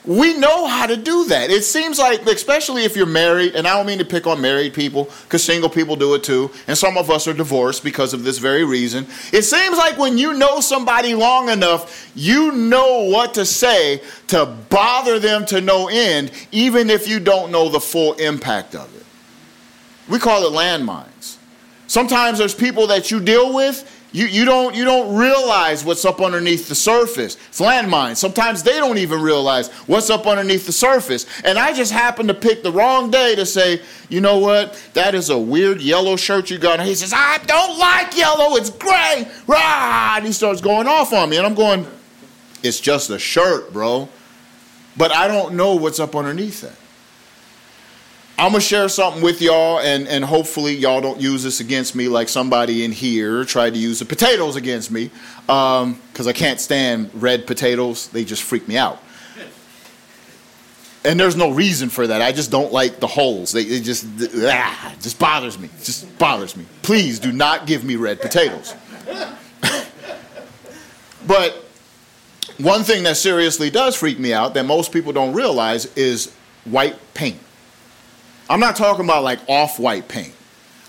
we know how to do that. It seems like, especially if you're married, and I don't mean to pick on married people because single people do it too, and some of us are divorced because of this very reason. It seems like when you know somebody long enough, you know what to say to bother them to no end, even if you don't know the full impact of it. We call it landmines. Sometimes there's people that you deal with, you, you, don't, you don't realize what's up underneath the surface. It's landmines. Sometimes they don't even realize what's up underneath the surface. And I just happened to pick the wrong day to say, you know what? That is a weird yellow shirt you got. And he says, I don't like yellow. It's gray. Rah! And he starts going off on me. And I'm going, it's just a shirt, bro. But I don't know what's up underneath that. I'm gonna share something with y'all, and and hopefully y'all don't use this against me like somebody in here tried to use the potatoes against me, because I can't stand red potatoes. They just freak me out. And there's no reason for that. I just don't like the holes. They, it just ah, just bothers me. Just bothers me. Please do not give me red potatoes. but one thing that seriously does freak me out that most people don't realize is white paint. I'm not talking about like off white paint.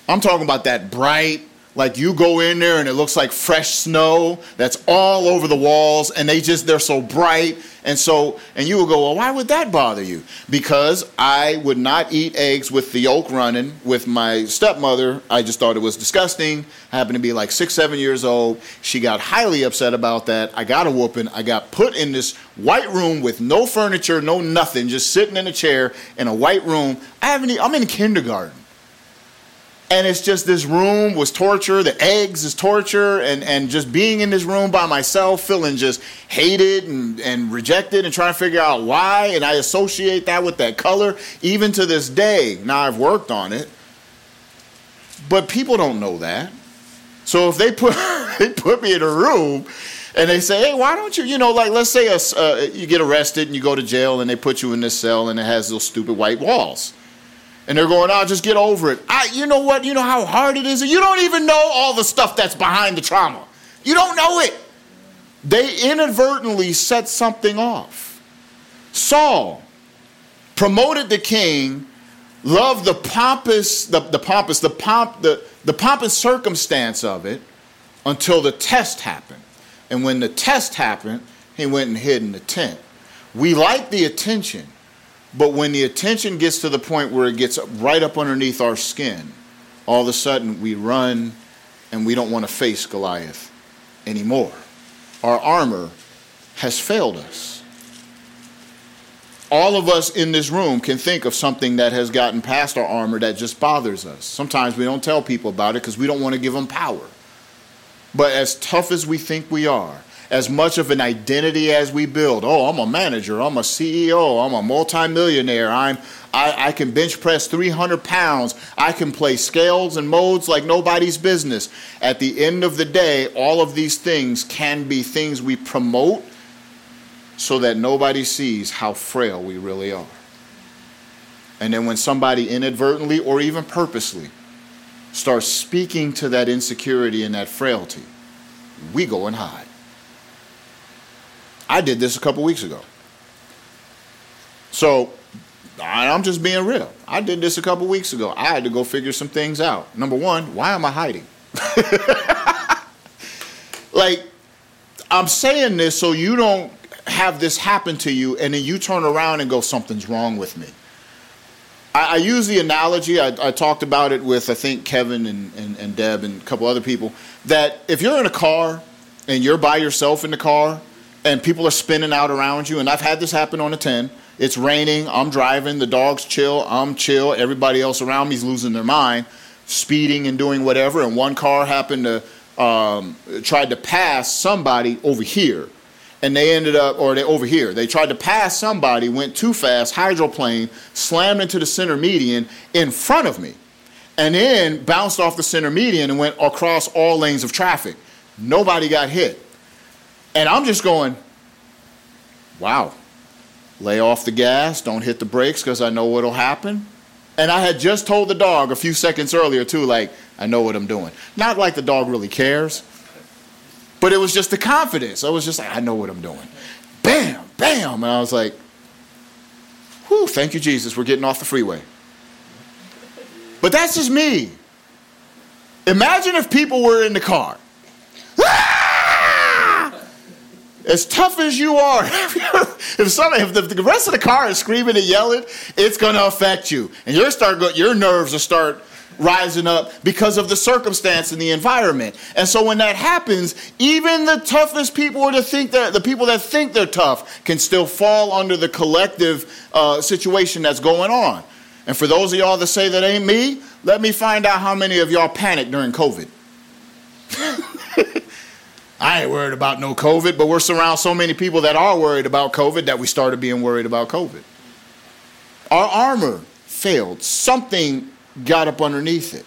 I'm talking about that bright, like you go in there and it looks like fresh snow that's all over the walls and they just, they're so bright. And so, and you will go, well, why would that bother you? Because I would not eat eggs with the yolk running with my stepmother. I just thought it was disgusting. I happened to be like six, seven years old. She got highly upset about that. I got a whooping. I got put in this white room with no furniture, no nothing, just sitting in a chair in a white room. I haven't i'm in kindergarten and it's just this room was torture. The eggs is torture. And, and just being in this room by myself feeling just hated and, and rejected and trying to figure out why. And i associate that with that color even to this day. Now i've worked on it. But people don't know that. So if they put they put me in a room and they say hey why don't you you know like let's say a, uh, you get arrested and you go to jail and they put you in this cell and it has those stupid white walls and they're going, "Oh, just get over it." I, you know what? You know how hard it is. You don't even know all the stuff that's behind the trauma. You don't know it. They inadvertently set something off. Saul promoted the king, loved the pompous, the, the pompous, the pomp, the, the pompous circumstance of it, until the test happened. And when the test happened, he went and hid in the tent. We like the attention. But when the attention gets to the point where it gets right up underneath our skin, all of a sudden we run and we don't want to face Goliath anymore. Our armor has failed us. All of us in this room can think of something that has gotten past our armor that just bothers us. Sometimes we don't tell people about it because we don't want to give them power. But as tough as we think we are, as much of an identity as we build. Oh, I'm a manager. I'm a CEO. I'm a multimillionaire. I'm I, I can bench press 300 pounds. I can play scales and modes like nobody's business. At the end of the day, all of these things can be things we promote so that nobody sees how frail we really are. And then when somebody inadvertently or even purposely starts speaking to that insecurity and that frailty, we go and hide. I did this a couple weeks ago. So I'm just being real. I did this a couple weeks ago. I had to go figure some things out. Number one, why am I hiding? like, I'm saying this so you don't have this happen to you and then you turn around and go, something's wrong with me. I, I use the analogy, I, I, talked about it with, I think, Kevin and, and, and Deb and a couple other people, that if you're in a car and you're by yourself in the car, and people are spinning out around you. And I've had this happen on a 10. It's raining, I'm driving, the dog's chill, I'm chill, everybody else around me's losing their mind, speeding and doing whatever. And one car happened to um, tried to pass somebody over here. And they ended up, or they over here, they tried to pass somebody, went too fast, hydroplane, slammed into the center median in front of me, and then bounced off the center median and went across all lanes of traffic. Nobody got hit. And I'm just going, wow, lay off the gas, don't hit the brakes because I know what'll happen. And I had just told the dog a few seconds earlier, too, like, I know what I'm doing. Not like the dog really cares, but it was just the confidence. I was just like, I know what I'm doing. Bam, bam. And I was like, whew, thank you, Jesus, we're getting off the freeway. But that's just me. Imagine if people were in the car. Ah! As tough as you are, if some, if the, rest of the car is screaming and yelling, it's going to affect you, and your start go, your nerves will start rising up because of the circumstance and the environment. And so when that happens, even the toughest people, to think that the people that think they're tough, can still fall under the collective uh, situation that's going on. And for those of y'all that say that ain't me, let me find out how many of y'all panicked during COVID. I ain't worried about no COVID, but we're surrounded so many people that are worried about COVID that we started being worried about COVID. Our armor failed. Something got up underneath it.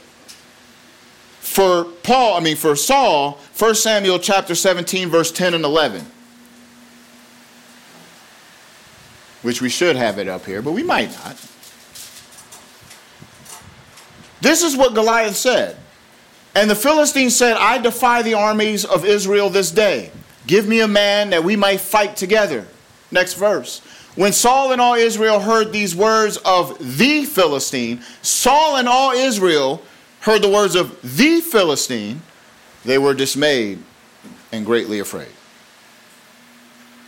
For Paul, I mean, for Saul, 1 Samuel chapter 17, verse 10 and 11. Which we should have it up here, but we might not. This is what Goliath said. And the Philistine said, I defy the armies of Israel this day. Give me a man that we might fight together. Next verse. When Saul and all Israel heard these words of the Philistine, Saul and all Israel heard the words of the Philistine, they were dismayed and greatly afraid.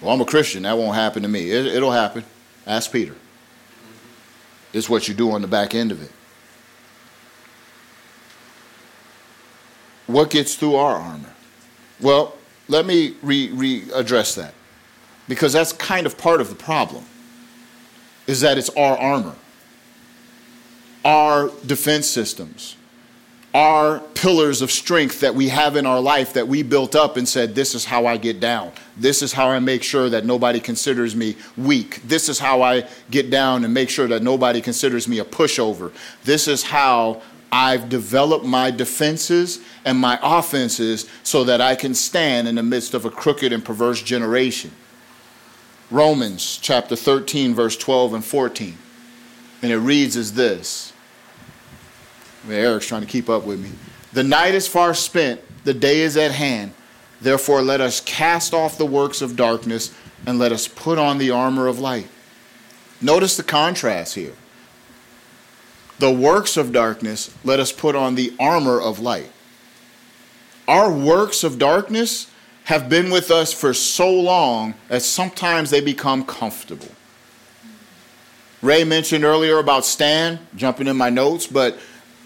Well, I'm a Christian. That won't happen to me. It, will happen. Ask Peter. It's what you do on the back end of it. What gets through our armor? Well, let me re, re address that because that's kind of part of the problem is that it's our armor our defense systems our pillars of strength that we have in our life that we built up and said, This is how I get down. This is how I make sure that nobody considers me weak. This is how I get down and make sure that nobody considers me a pushover. This is how I've developed my defenses and my offenses so that I can stand in the midst of a crooked and perverse generation. Romans chapter 13, verse 12 and 14. And it reads as this. Eric's trying to keep up with me. The night is far spent, the day is at hand. Therefore, let us cast off the works of darkness and let us put on the armor of light. Notice the contrast here the works of darkness, let us put on the armor of light. Our works of darkness have been with us for so long that sometimes they become comfortable. Ray mentioned earlier about stand, jumping in my notes, but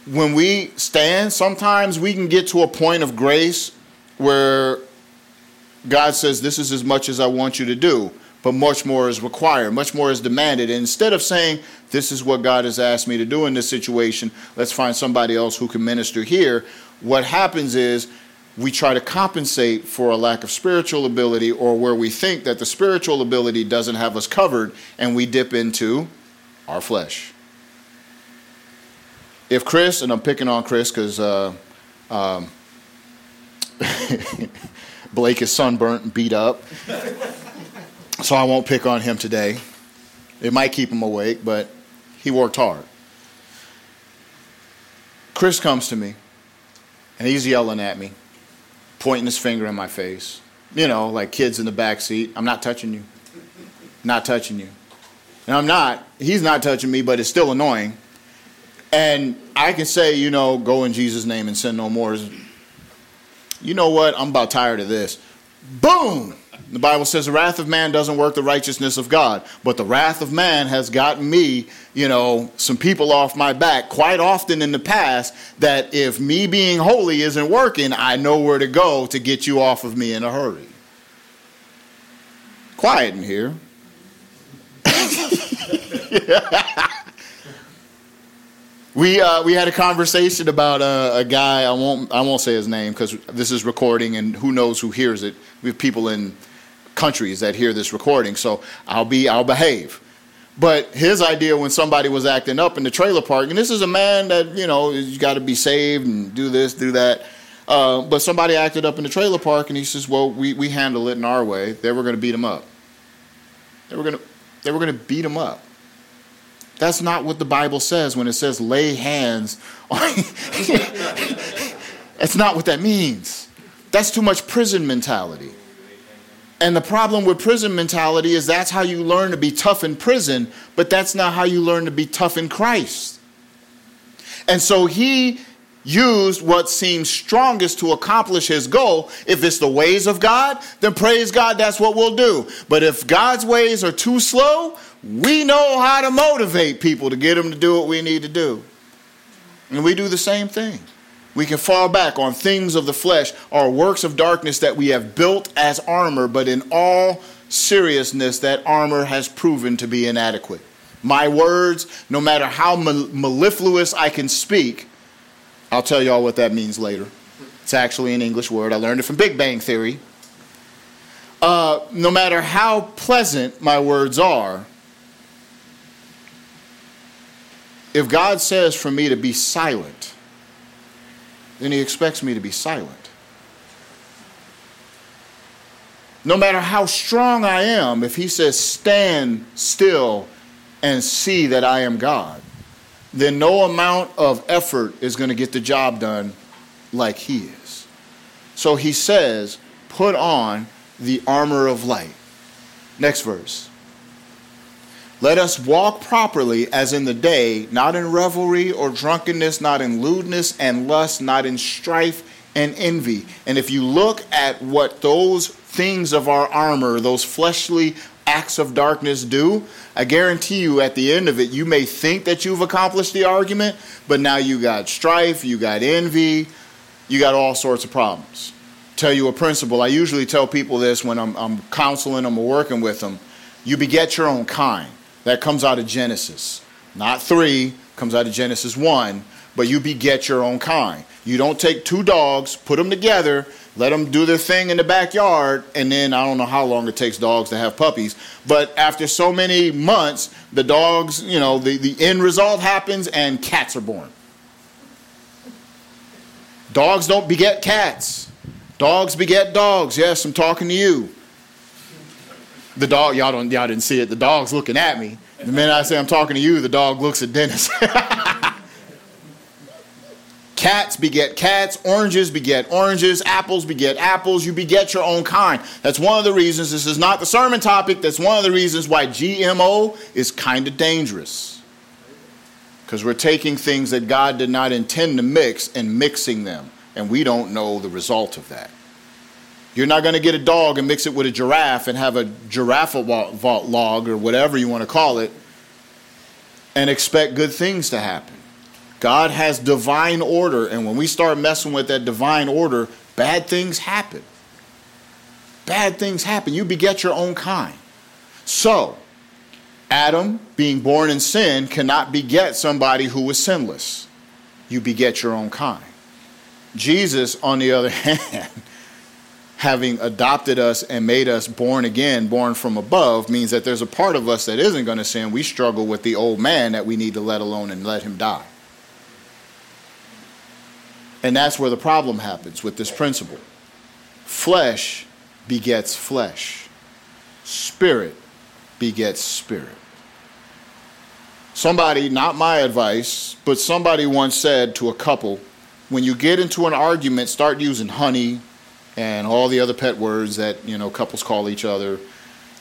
when we stand, sometimes we can get to a point of grace where God says, This is as much as I want you to do but much more is required, much more is demanded. And instead of saying, This is what God has asked me to do in this situation, let's find somebody else who can minister here, what happens is we try to compensate for a lack of spiritual ability or where we think that the spiritual ability doesn't have us covered and we dip into our flesh. If Chris, and I'm picking on Chris because uh, um, Blake is sunburnt and beat up. So I won't pick on him today. It might keep him awake, but he worked hard. Chris comes to me, and he's yelling at me, pointing his finger in my face. You know, like kids in the back seat. I'm not touching you. Not touching you. And I'm not. He's not touching me, but it's still annoying. And I can say, you know, go in Jesus' name and sin no more. You know what? I'm about tired of this. Boom! The Bible says the wrath of man doesn't work the righteousness of God. But the wrath of man has gotten me, you know, some people off my back quite often in the past that if me being holy isn't working, I know where to go to get you off of me in a hurry. Quiet in here. we uh, we had a conversation about uh, a guy. I won't I won't say his name because this is recording, and who knows who hears it. We have people in countries that hear this recording, so I'll be I'll behave. But his idea when somebody was acting up in the trailer park, and this is a man that you know you got to be saved and do this, do that. Uh, but somebody acted up in the trailer park, and he says, "Well, we we handle it in our way. They were going to beat him up. They were going to they were going to beat him up." That's not what the Bible says when it says lay hands on. That's not what that means. That's too much prison mentality. And the problem with prison mentality is that's how you learn to be tough in prison, but that's not how you learn to be tough in Christ. And so he used what seems strongest to accomplish his goal. If it's the ways of God, then praise God, that's what we'll do. But if God's ways are too slow, we know how to motivate people to get them to do what we need to do. And we do the same thing. We can fall back on things of the flesh or works of darkness that we have built as armor, but in all seriousness, that armor has proven to be inadequate. My words, no matter how mellifluous I can speak, I'll tell y'all what that means later. It's actually an English word. I learned it from Big Bang Theory. Uh, no matter how pleasant my words are, If God says for me to be silent, then he expects me to be silent. No matter how strong I am, if he says stand still and see that I am God, then no amount of effort is going to get the job done like he is. So he says, put on the armor of light. Next verse. Let us walk properly as in the day, not in revelry or drunkenness, not in lewdness and lust, not in strife and envy. And if you look at what those things of our armor, those fleshly acts of darkness do, I guarantee you at the end of it, you may think that you've accomplished the argument, but now you got strife, you got envy, you got all sorts of problems. Tell you a principle. I usually tell people this when I'm, I'm counseling them or working with them. You beget your own kind. That comes out of Genesis. Not three, comes out of Genesis 1, but you beget your own kind. You don't take two dogs, put them together, let them do their thing in the backyard, and then I don't know how long it takes dogs to have puppies, but after so many months, the dogs, you know, the, the end result happens and cats are born. Dogs don't beget cats. Dogs beget dogs. Yes, I'm talking to you. The dog, y'all don't, y'all didn't see it. The dog's looking at me. The minute I say I'm talking to you, the dog looks at Dennis. Cats beget cats, oranges beget oranges, apples beget apples. You beget your own kind. That's one of the reasons this is not the sermon topic. That's one of the reasons why GMO is kind of dangerous. Because we're taking things that God did not intend to mix and mixing them, and we don't know the result of that. You're not going to get a dog and mix it with a giraffe and have a giraffe vault log or whatever you want to call it and expect good things to happen. God has divine order, and when we start messing with that divine order, bad things happen. Bad things happen. You beget your own kind. So, Adam, being born in sin, cannot beget somebody who was sinless. You beget your own kind. Jesus, on the other hand, having adopted us and made us born again, born from above, means that there's a part of us that isn't going to sin. We struggle with the old man that we need to let alone and let him die. And that's where the problem happens with this principle. Flesh begets flesh, spirit begets spirit. Somebody, not my advice, but somebody once said to a couple, when you get into an argument, start using honey and all the other pet words that, you know, couples call each other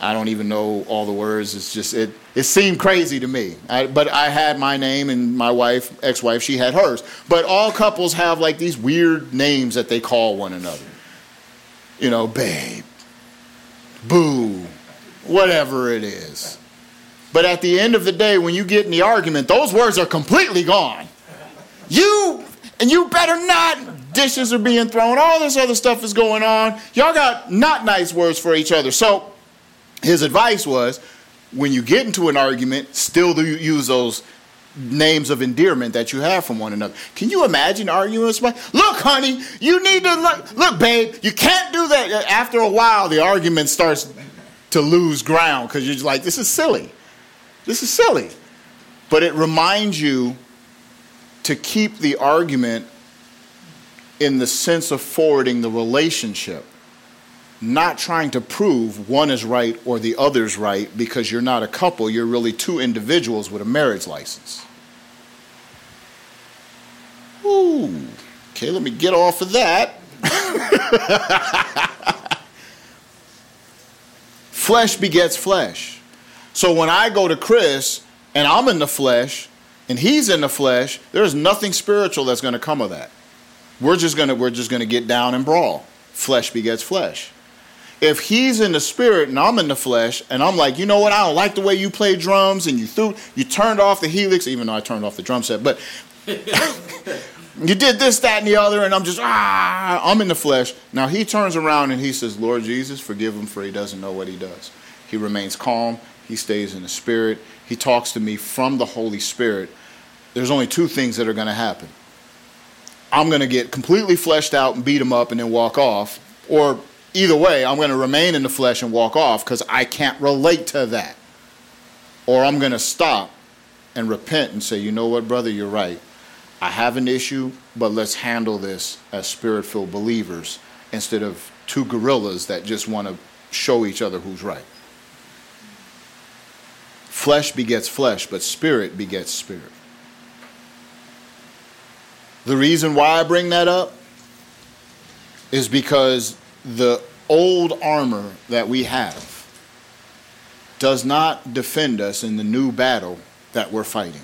I don't even know all the words. It's just it. It seemed crazy to me. I, but I had my name, and my wife, ex-wife, she had hers. But all couples have like these weird names that they call one another. You know, babe, boo, whatever it is. But at the end of the day, when you get in the argument, those words are completely gone. You and you better not. Dishes are being thrown. All this other stuff is going on. Y'all got not nice words for each other. So his advice was when you get into an argument, still use those names of endearment that you have from one another. Can you imagine arguing with somebody? Look, honey, you need to look. Look, babe, you can't do that. After a while, the argument starts to lose ground because you're like, this is silly. This is silly. But it reminds you to keep the argument in the sense of forwarding the relationship not trying to prove one is right or the other's right because you're not a couple, you're really two individuals with a marriage license. Ooh, okay, let me get off of that. flesh begets flesh. So when I go to Chris and I'm in the flesh and he's in the flesh, there's nothing spiritual that's going to come of that. We're just going to we're just going to get down and brawl. Flesh begets flesh if he's in the spirit and I'm in the flesh, and I'm like, you know what, I don't like the way you play drums, and you threw, you turned off the helix, even though I turned off the drum set, but you did this, that, and the other, and I'm just, ah, I'm in the flesh. Now he turns around and he says, Lord Jesus, forgive him for he doesn't know what he does. He remains calm, he stays in the spirit, he talks to me from the Holy Spirit. There's only two things that are going to happen. I'm going to get completely fleshed out and beat him up and then walk off, or either way, I'm going to remain in the flesh and walk off because I can't relate to that. Or I'm going to stop and repent and say, you know what, brother, you're right. I have an issue, but let's handle this as spirit filled believers instead of two gorillas that just want to show each other who's right. Flesh begets flesh, but spirit begets spirit. The reason why I bring that up is because the old armor that we have does not defend us in the new battle that we're fighting.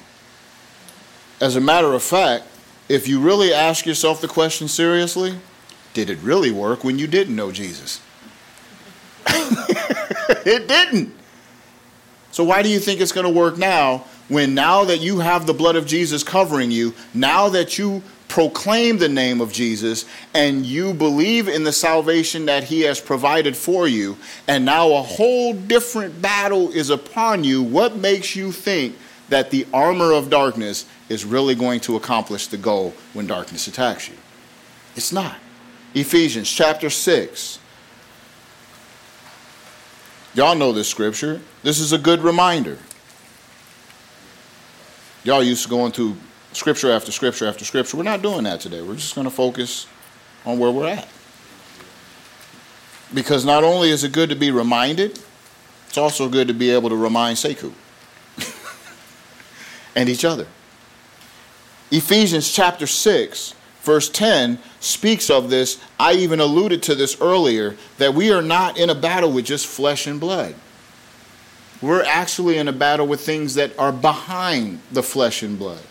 As a matter of fact, if you really ask yourself the question seriously, did it really work when you didn't know Jesus? it didn't. So, why do you think it's going to work now when now that you have the blood of Jesus covering you, now that you proclaim the name of Jesus and you believe in the salvation that he has provided for you, and now a whole different battle is upon you, what makes you think that the armor of darkness is really going to accomplish the goal when darkness attacks you? It's not. Ephesians chapter 6. Y'all know this scripture. This is a good reminder. Y'all used to going through scripture after scripture after scripture. We're not doing that today. We're just going to focus on where we're at. Because not only is it good to be reminded, it's also good to be able to remind Sekou and each other. Ephesians chapter 6, verse 10 speaks of this. I even alluded to this earlier that we are not in a battle with just flesh and blood. We're actually in a battle with things that are behind the flesh and blood.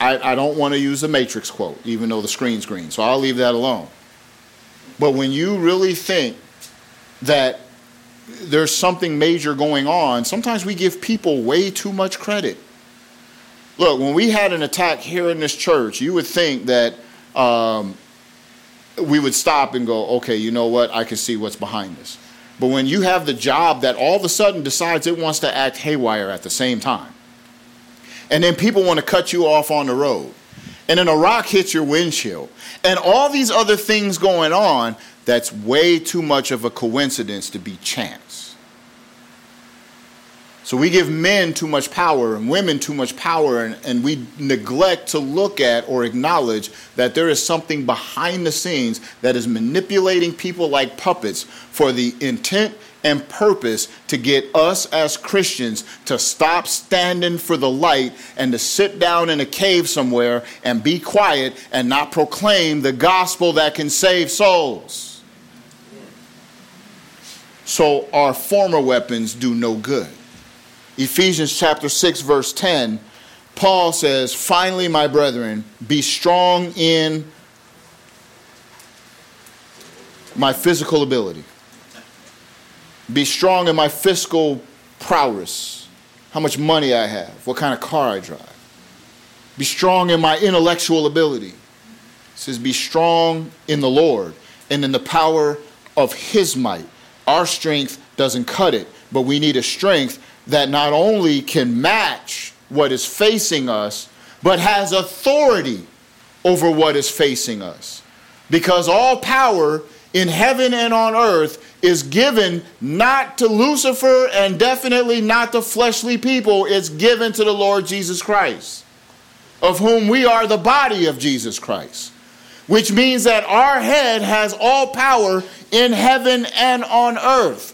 I, I don't want to use a Matrix quote, even though the screen's green, so I'll leave that alone. But when you really think that there's something major going on, sometimes we give people way too much credit. Look, when we had an attack here in this church, you would think that um, we would stop and go, okay, you know what? I can see what's behind this. But when you have the job that all of a sudden decides it wants to act haywire at the same time, and then people want to cut you off on the road, and then a rock hits your windshield, and all these other things going on, that's way too much of a coincidence to be chance. So we give men too much power and women too much power, and, and, we neglect to look at or acknowledge that there is something behind the scenes that is manipulating people like puppets for the intent and purpose to get us as Christians to stop standing for the light and to sit down in a cave somewhere and be quiet and not proclaim the gospel that can save souls. So our former weapons do no good. Ephesians chapter 6, verse 10, Paul says, Finally, my brethren, be strong in my physical ability. Be strong in my fiscal prowess, how much money I have, what kind of car I drive. Be strong in my intellectual ability. It says, Be strong in the Lord and in the power of his might. Our strength doesn't cut it, but we need a strength that not only can match what is facing us, but has authority over what is facing us. Because all power in heaven and on earth is given not to Lucifer and definitely not to fleshly people, it's given to the Lord Jesus Christ, of whom we are the body of Jesus Christ. Which means that our head has all power in heaven and on earth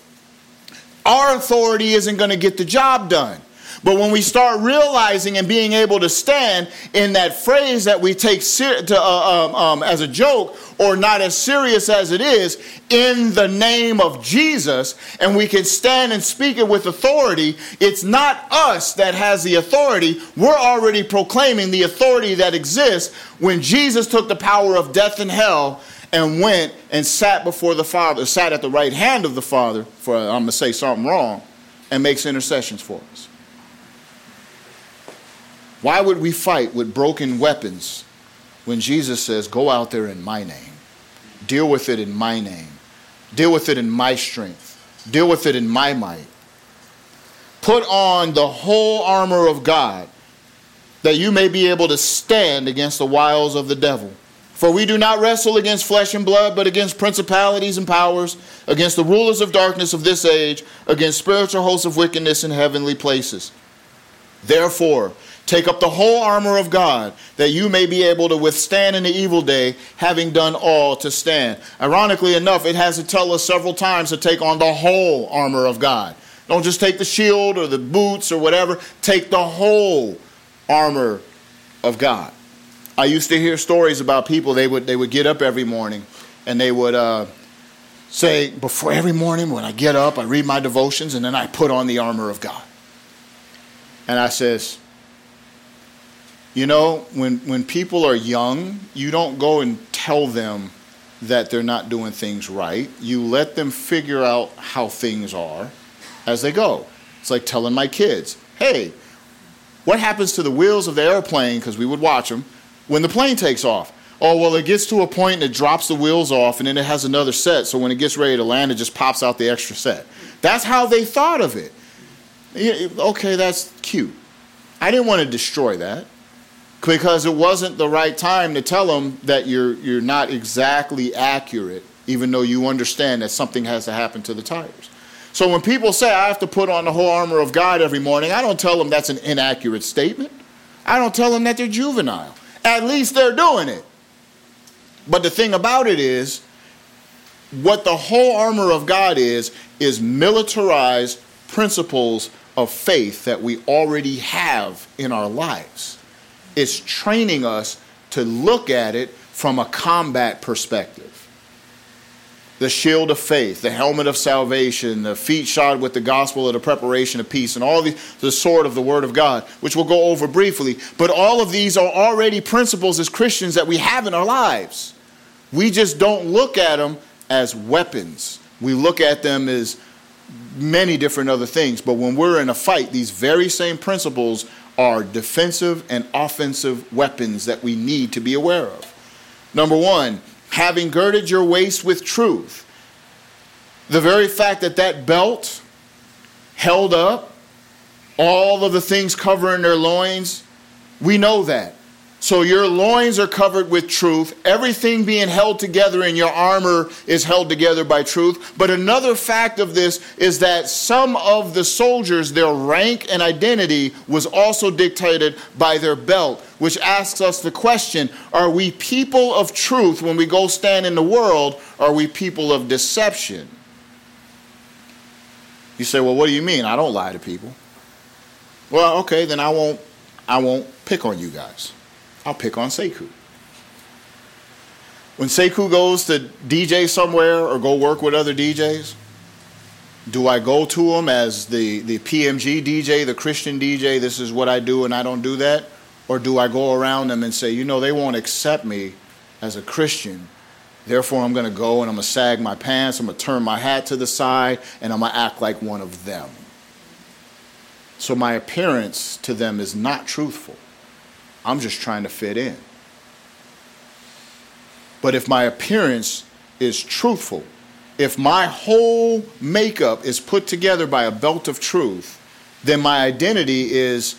our authority isn't going to get the job done. But when we start realizing and being able to stand in that phrase that we take ser- to, uh, um, um, as a joke or not as serious as it is, in the name of Jesus, and we can stand and speak it with authority, it's not us that has the authority. We're already proclaiming the authority that exists when Jesus took the power of death and hell and went and sat before the Father, sat at the right hand of the Father, for I'm going to say something wrong, and makes intercessions for us. Why would we fight with broken weapons when Jesus says, Go out there in my name, deal with it in my name, deal with it in my strength, deal with it in my might? Put on the whole armor of God that you may be able to stand against the wiles of the devil. For we do not wrestle against flesh and blood, but against principalities and powers, against the rulers of darkness of this age, against spiritual hosts of wickedness in heavenly places. Therefore, take up the whole armor of God, that you may be able to withstand in the evil day, having done all to stand. Ironically enough, it has to tell us several times to take on the whole armor of God. Don't just take the shield or the boots or whatever, take the whole armor of God. I used to hear stories about people, they would, they would get up every morning and they would uh, say, Before every morning when I get up, I read my devotions and then I put on the armor of God. And I says, you know, when, when people are young, you don't go and tell them that they're not doing things right. You let them figure out how things are as they go. It's like telling my kids, hey, what happens to the wheels of the airplane, because we would watch them, when the plane takes off? Oh, well, it gets to a point and it drops the wheels off and then it has another set. So when it gets ready to land, it just pops out the extra set. That's how they thought of it. Okay, that's cute. I didn't want to destroy that because it wasn't the right time to tell them that you're you're not exactly accurate even though you understand that something has to happen to the tires. So when people say I have to put on the whole armor of God every morning, I don't tell them that's an inaccurate statement. I don't tell them that they're juvenile. At least they're doing it. But the thing about it is what the whole armor of God is is militarized principles of faith that we already have in our lives. It's training us to look at it from a combat perspective. The shield of faith, the helmet of salvation, the feet shod with the gospel of the preparation of peace, and all the, the sword of the word of God, which we'll go over briefly. But all of these are already principles as Christians that we have in our lives. We just don't look at them as weapons. We look at them as many different other things. But when we're in a fight, these very same principles are defensive and offensive weapons that we need to be aware of. Number one, having girded your waist with truth. The very fact that that belt held up all of the things covering their loins, we know that. So your loins are covered with truth. Everything being held together in your armor is held together by truth. But another fact of this is that some of the soldiers, their rank and identity was also dictated by their belt, which asks us the question are we people of truth when we go stand in the world? Or are we people of deception? You say, well, what do you mean? I don't lie to people. Well, okay, then I won't I won't pick on you guys. I'll pick on Sekou. When Sekou goes to DJ somewhere or go work with other DJs, do I go to him as the, the PMG DJ, the Christian DJ, this is what I do and I don't do that? Or do I go around them and say, you know, they won't accept me as a Christian. Therefore, I'm going to go and I'm going to sag my pants, I'm going to turn my hat to the side, and I'm going to act like one of them. So my appearance to them is not truthful. I'm just trying to fit in. But if my appearance is truthful, if my whole makeup is put together by a belt of truth, then my identity is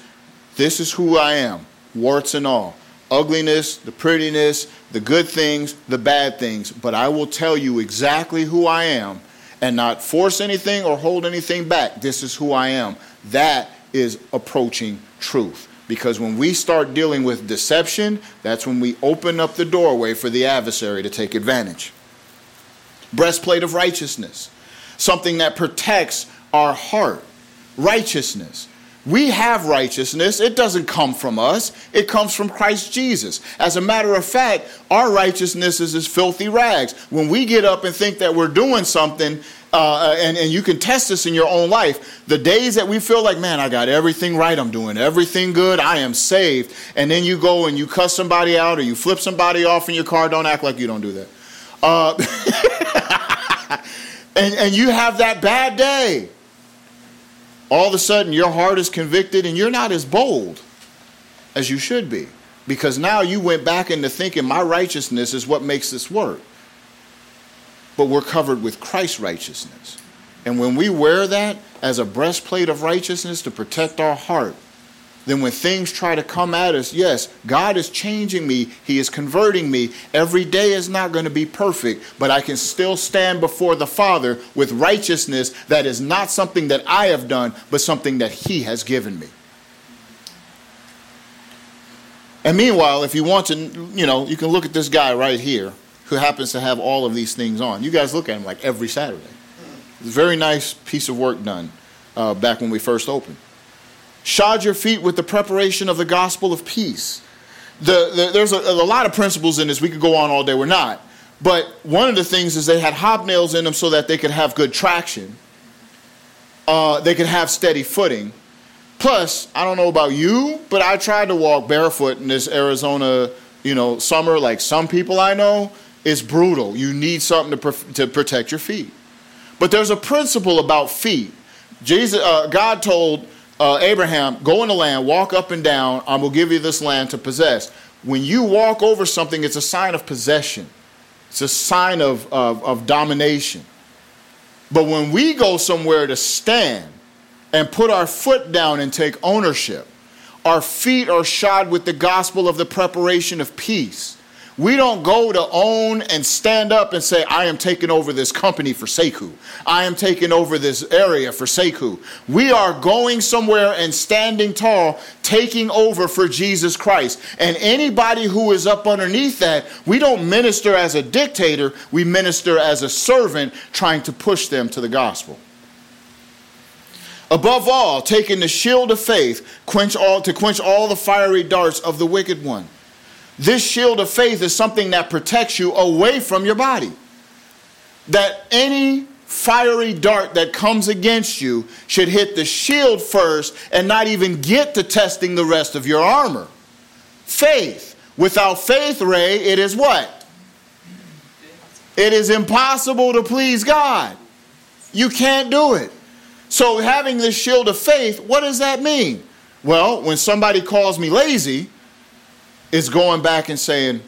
this is who I am, warts and all. Ugliness, the prettiness, the good things, the bad things. But I will tell you exactly who I am and not force anything or hold anything back. This is who I am. That is approaching truth. Because when we start dealing with deception, that's when we open up the doorway for the adversary to take advantage. Breastplate of righteousness, something that protects our heart. Righteousness. We have righteousness. It doesn't come from us, it comes from Christ Jesus. As a matter of fact, our righteousness is as filthy rags. When we get up and think that we're doing something, uh, and, and you can test this in your own life. The days that we feel like, man, I got everything right, I'm doing everything good, I am saved, and then you go and you cuss somebody out or you flip somebody off in your car, don't act like you don't do that. Uh, and, and you have that bad day. All of a sudden, your heart is convicted and you're not as bold as you should be. Because now you went back into thinking my righteousness is what makes this work but we're covered with Christ's righteousness. And when we wear that as a breastplate of righteousness to protect our heart, then when things try to come at us, yes, God is changing me. He is converting me. Every day is not going to be perfect, but I can still stand before the Father with righteousness that is not something that I have done, but something that He has given me. And meanwhile, if you want to, you know, you can look at this guy right here who happens to have all of these things on. You guys look at him like every Saturday. It's a very nice piece of work done uh, back when we first opened. Shod your feet with the preparation of the gospel of peace. The, the, there's a, a lot of principles in this. We could go on all day. We're not. But one of the things is they had hobnails in them so that they could have good traction. Uh, they could have steady footing. Plus, I don't know about you, but I tried to walk barefoot in this Arizona, you know, summer. Like some people I know, it's brutal. You need something to, to protect your feet. But there's a principle about feet. Jesus, uh, God told uh, Abraham, "Go in the land, walk up and down. I will give you this land to possess." When you walk over something, it's a sign of possession. It's a sign of, of, of domination. But when we go somewhere to stand and put our foot down and take ownership, our feet are shod with the gospel of the preparation of peace. We don't go to own and stand up and say, I am taking over this company for Sekou. I am taking over this area for Sekou. We are going somewhere and standing tall, taking over for Jesus Christ. And anybody who is up underneath that, we don't minister as a dictator, we minister as a servant trying to push them to the gospel. Above all, taking the shield of faith, quench all, to quench all the fiery darts of the wicked one. This shield of faith is something that protects you away from your body. That any fiery dart that comes against you should hit the shield first and not even get to testing the rest of your armor. Faith. Without faith, Ray, it is what? It is impossible to please God. You can't do it. So, having this shield of faith, what does that mean? Well, when somebody calls me lazy, it's going back and saying,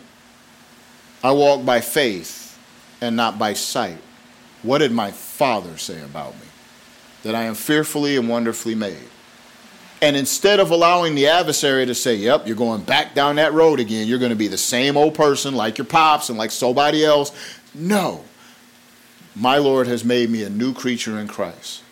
I walk by faith and not by sight. What did my father say about me? That I am fearfully and wonderfully made. And instead of allowing the adversary to say, Yep, you're going back down that road again, you're going to be the same old person like your pops and like somebody else. No. My Lord has made me a new creature in Christ.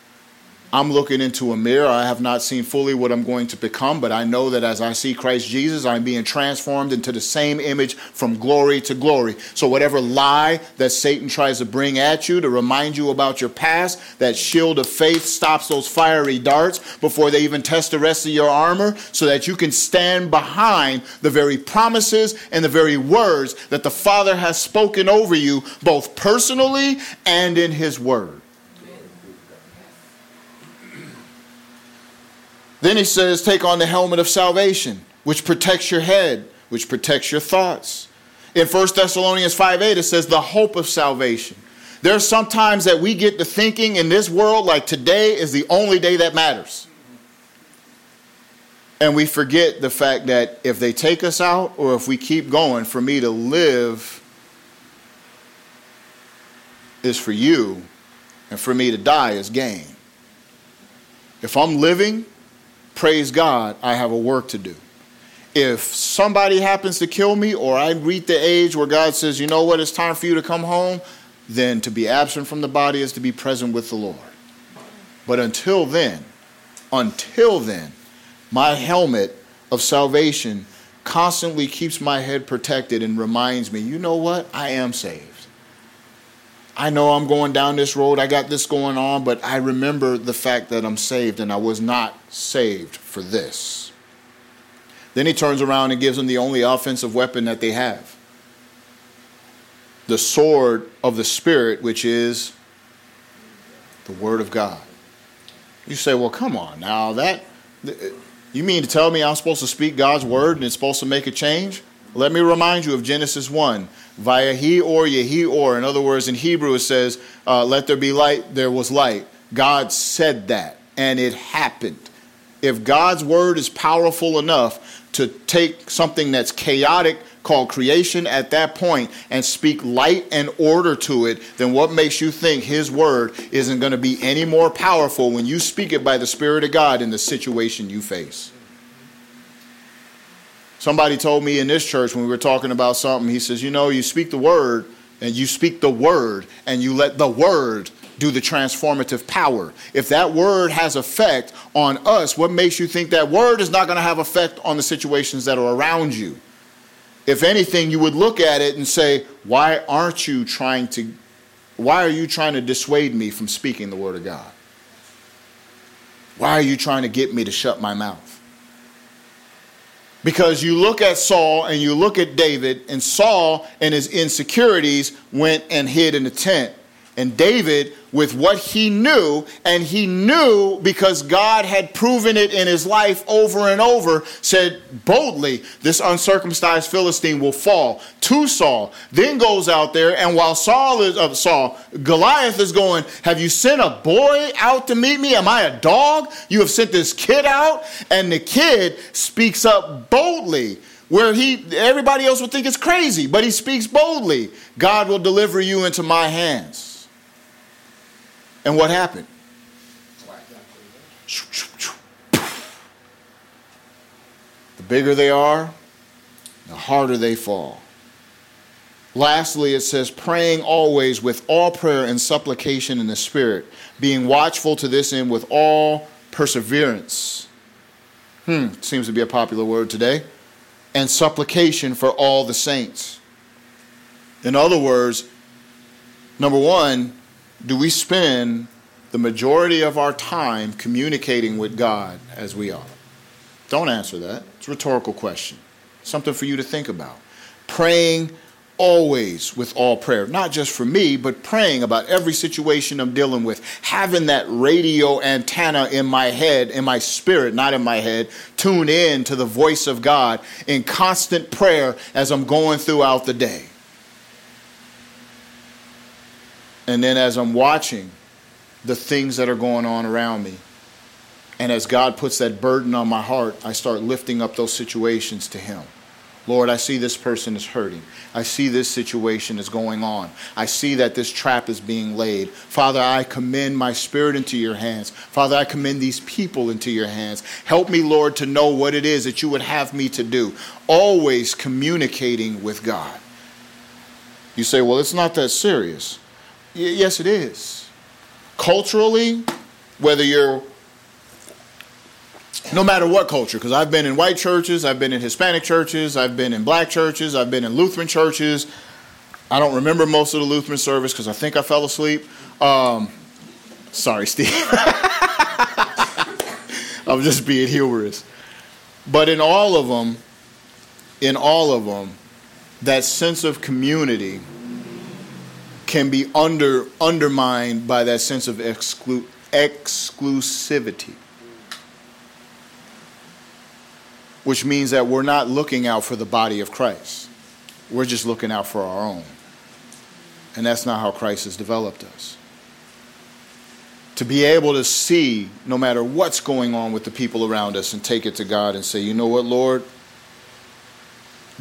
I'm looking into a mirror. I have not seen fully what I'm going to become, but I know that as I see Christ Jesus, I'm being transformed into the same image from glory to glory. So, whatever lie that Satan tries to bring at you to remind you about your past, that shield of faith stops those fiery darts before they even test the rest of your armor, so that you can stand behind the very promises and the very words that the Father has spoken over you, both personally and in His Word. Then he says, Take on the helmet of salvation, which protects your head, which protects your thoughts. In 1 Thessalonians 5 8, it says, The hope of salvation. There's sometimes that we get to thinking in this world like today is the only day that matters. And we forget the fact that if they take us out or if we keep going, for me to live is for you, and for me to die is gain. If I'm living, praise God, I have a work to do. If somebody happens to kill me or I reach the age where God says, you know what, it's time for you to come home, then to be absent from the body is to be present with the Lord. But until then, until then, my helmet of salvation constantly keeps my head protected and reminds me, you know what, I am saved. I know I'm going down this road, I got this going on, but I remember the fact that I'm saved and I was not saved for this. Then he turns around and gives them the only offensive weapon that they have the sword of the Spirit, which is the Word of God. You say, well, come on now, that. You mean to tell me I'm supposed to speak God's word and it's supposed to make a change? Let me remind you of Genesis 1 via he or yehi or. In other words, in Hebrew it says, uh, let there be light, there was light. God said that, and it happened. If God's word is powerful enough to take something that's chaotic called creation at that point and speak light and order to it, then what makes you think his word isn't going to be any more powerful when you speak it by the Spirit of God in the situation you face? Somebody told me in this church when we were talking about something, he says, You know, you speak the word and you speak the word and you let the word do the transformative power. If that word has effect on us, what makes you think that word is not going to have effect on the situations that are around you? If anything, you would look at it and say, why aren't you trying to, why are you trying to dissuade me from speaking the word of God? Why are you trying to get me to shut my mouth? Because you look at Saul and you look at David, and Saul and his insecurities went and hid in a tent. And David, with what he knew, and he knew because God had proven it in his life over and over, said boldly, This uncircumcised Philistine will fall to Saul. Then goes out there, and while Saul is uh, Saul, Goliath is going, Have you sent a boy out to meet me? Am I a dog? You have sent this kid out? And the kid speaks up boldly where he everybody else would think it's crazy, but he speaks boldly. God will deliver you into my hands. And what happened? The bigger they are, the harder they fall. Lastly, it says, praying always with all prayer and supplication in the Spirit, being watchful to this end with all perseverance. Hmm, seems to be a popular word today. And supplication for all the saints. In other words, number one, do we spend the majority of our time communicating with God as we are? Don't answer that. It's a rhetorical question. Something for you to think about. Praying always with all prayer, not just for me, but praying about every situation I'm dealing with, having that radio antenna in my head, in my spirit, not in my head, tune in to the voice of God in constant prayer as I'm going throughout the day. And then as I'm watching the things that are going on around me, and as God puts that burden on my heart, I start lifting up those situations to Him. Lord, I see this person is hurting. I see this situation is going on. I see that this trap is being laid. Father, I commend my spirit into your hands. Father, I commend these people into your hands. Help me, Lord, to know what it is that you would have me to do. Always communicating with God. You say, well, it's not that serious. Yes, it is. Culturally, whether you're no matter what culture, because I've been in white churches, I've been in Hispanic churches, I've been in black churches, I've been in Lutheran churches. I don't remember most of the Lutheran service because I think I fell asleep. Um, sorry, Steve. I'm just being humorous. But in all of them, in all of them, that sense of community can be under undermined by that sense of exclu- exclusivity. Which means that we're not looking out for the body of Christ. We're just looking out for our own. And that's not how Christ has developed us. To be able to see, no matter what's going on with the people around us, and take it to God and say, you know what, Lord?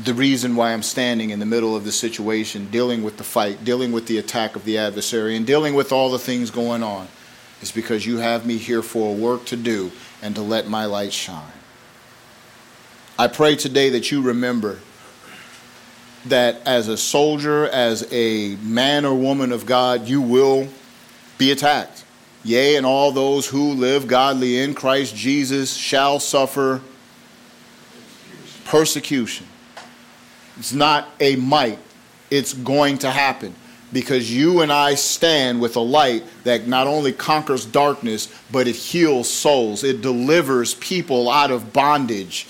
The reason why I'm standing in the middle of the situation, dealing with the fight, dealing with the attack of the adversary, and dealing with all the things going on, is because you have me here for a work to do and to let my light shine. I pray today that you remember that as a soldier, as a man or woman of God, you will be attacked. Yea, and all those who live godly in Christ Jesus shall suffer persecution. It's not a might, it's going to happen because you and I stand with a light that not only conquers darkness, but it heals souls. It delivers people out of bondage.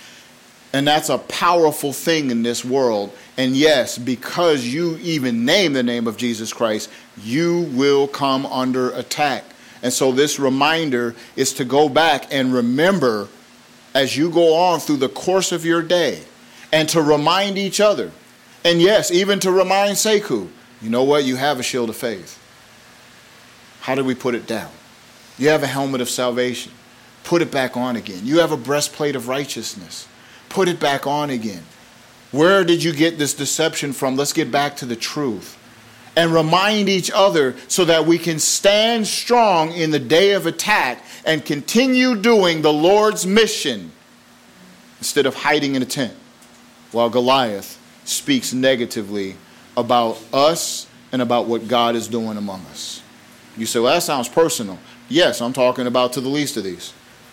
And that's a powerful thing in this world. And yes, because you even name the name of Jesus Christ, you will come under attack. And so, this reminder is to go back and remember as you go on through the course of your day and to remind each other. And yes, even to remind Sekou, you know what? You have a shield of faith. How do we put it down? You have a helmet of salvation. Put it back on again. You have a breastplate of righteousness. Put it back on again. Where did you get this deception from? Let's get back to the truth. And remind each other so that we can stand strong in the day of attack and continue doing the Lord's mission instead of hiding in a tent while Goliath speaks negatively about us and about what God is doing among us. You say, well, that sounds personal. Yes, I'm talking about to the least of these.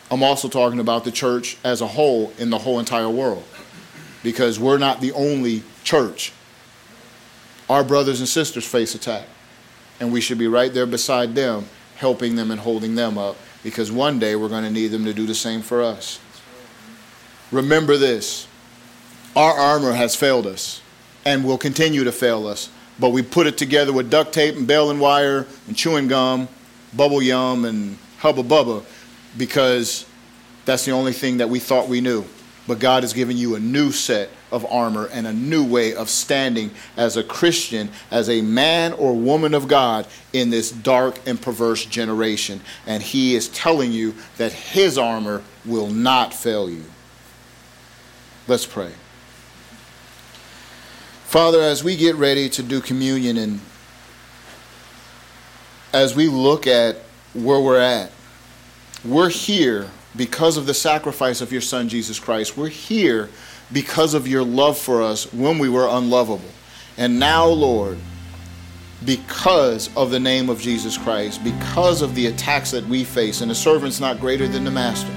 I'm also talking about the church as a whole in the whole entire world because we're not the only church. Our brothers and sisters face attack, and we should be right there beside them, helping them and holding them up because one day we're going to need them to do the same for us. Remember this our armor has failed us and will continue to fail us, but we put it together with duct tape and baling wire and chewing gum, bubble yum, and hubba bubba because that's the only thing that we thought we knew. But God has given you a new set of armor and a new way of standing as a Christian, as a man or woman of God in this dark and perverse generation. And He is telling you that His armor will not fail you. Let's pray. Father, as we get ready to do communion and as we look at where we're at, we're here because of the sacrifice of your Son, Jesus Christ. We're here because of your love for us when we were unlovable. And now, Lord, because of the name of Jesus Christ, because of the attacks that we face, and the servant's not greater than the master,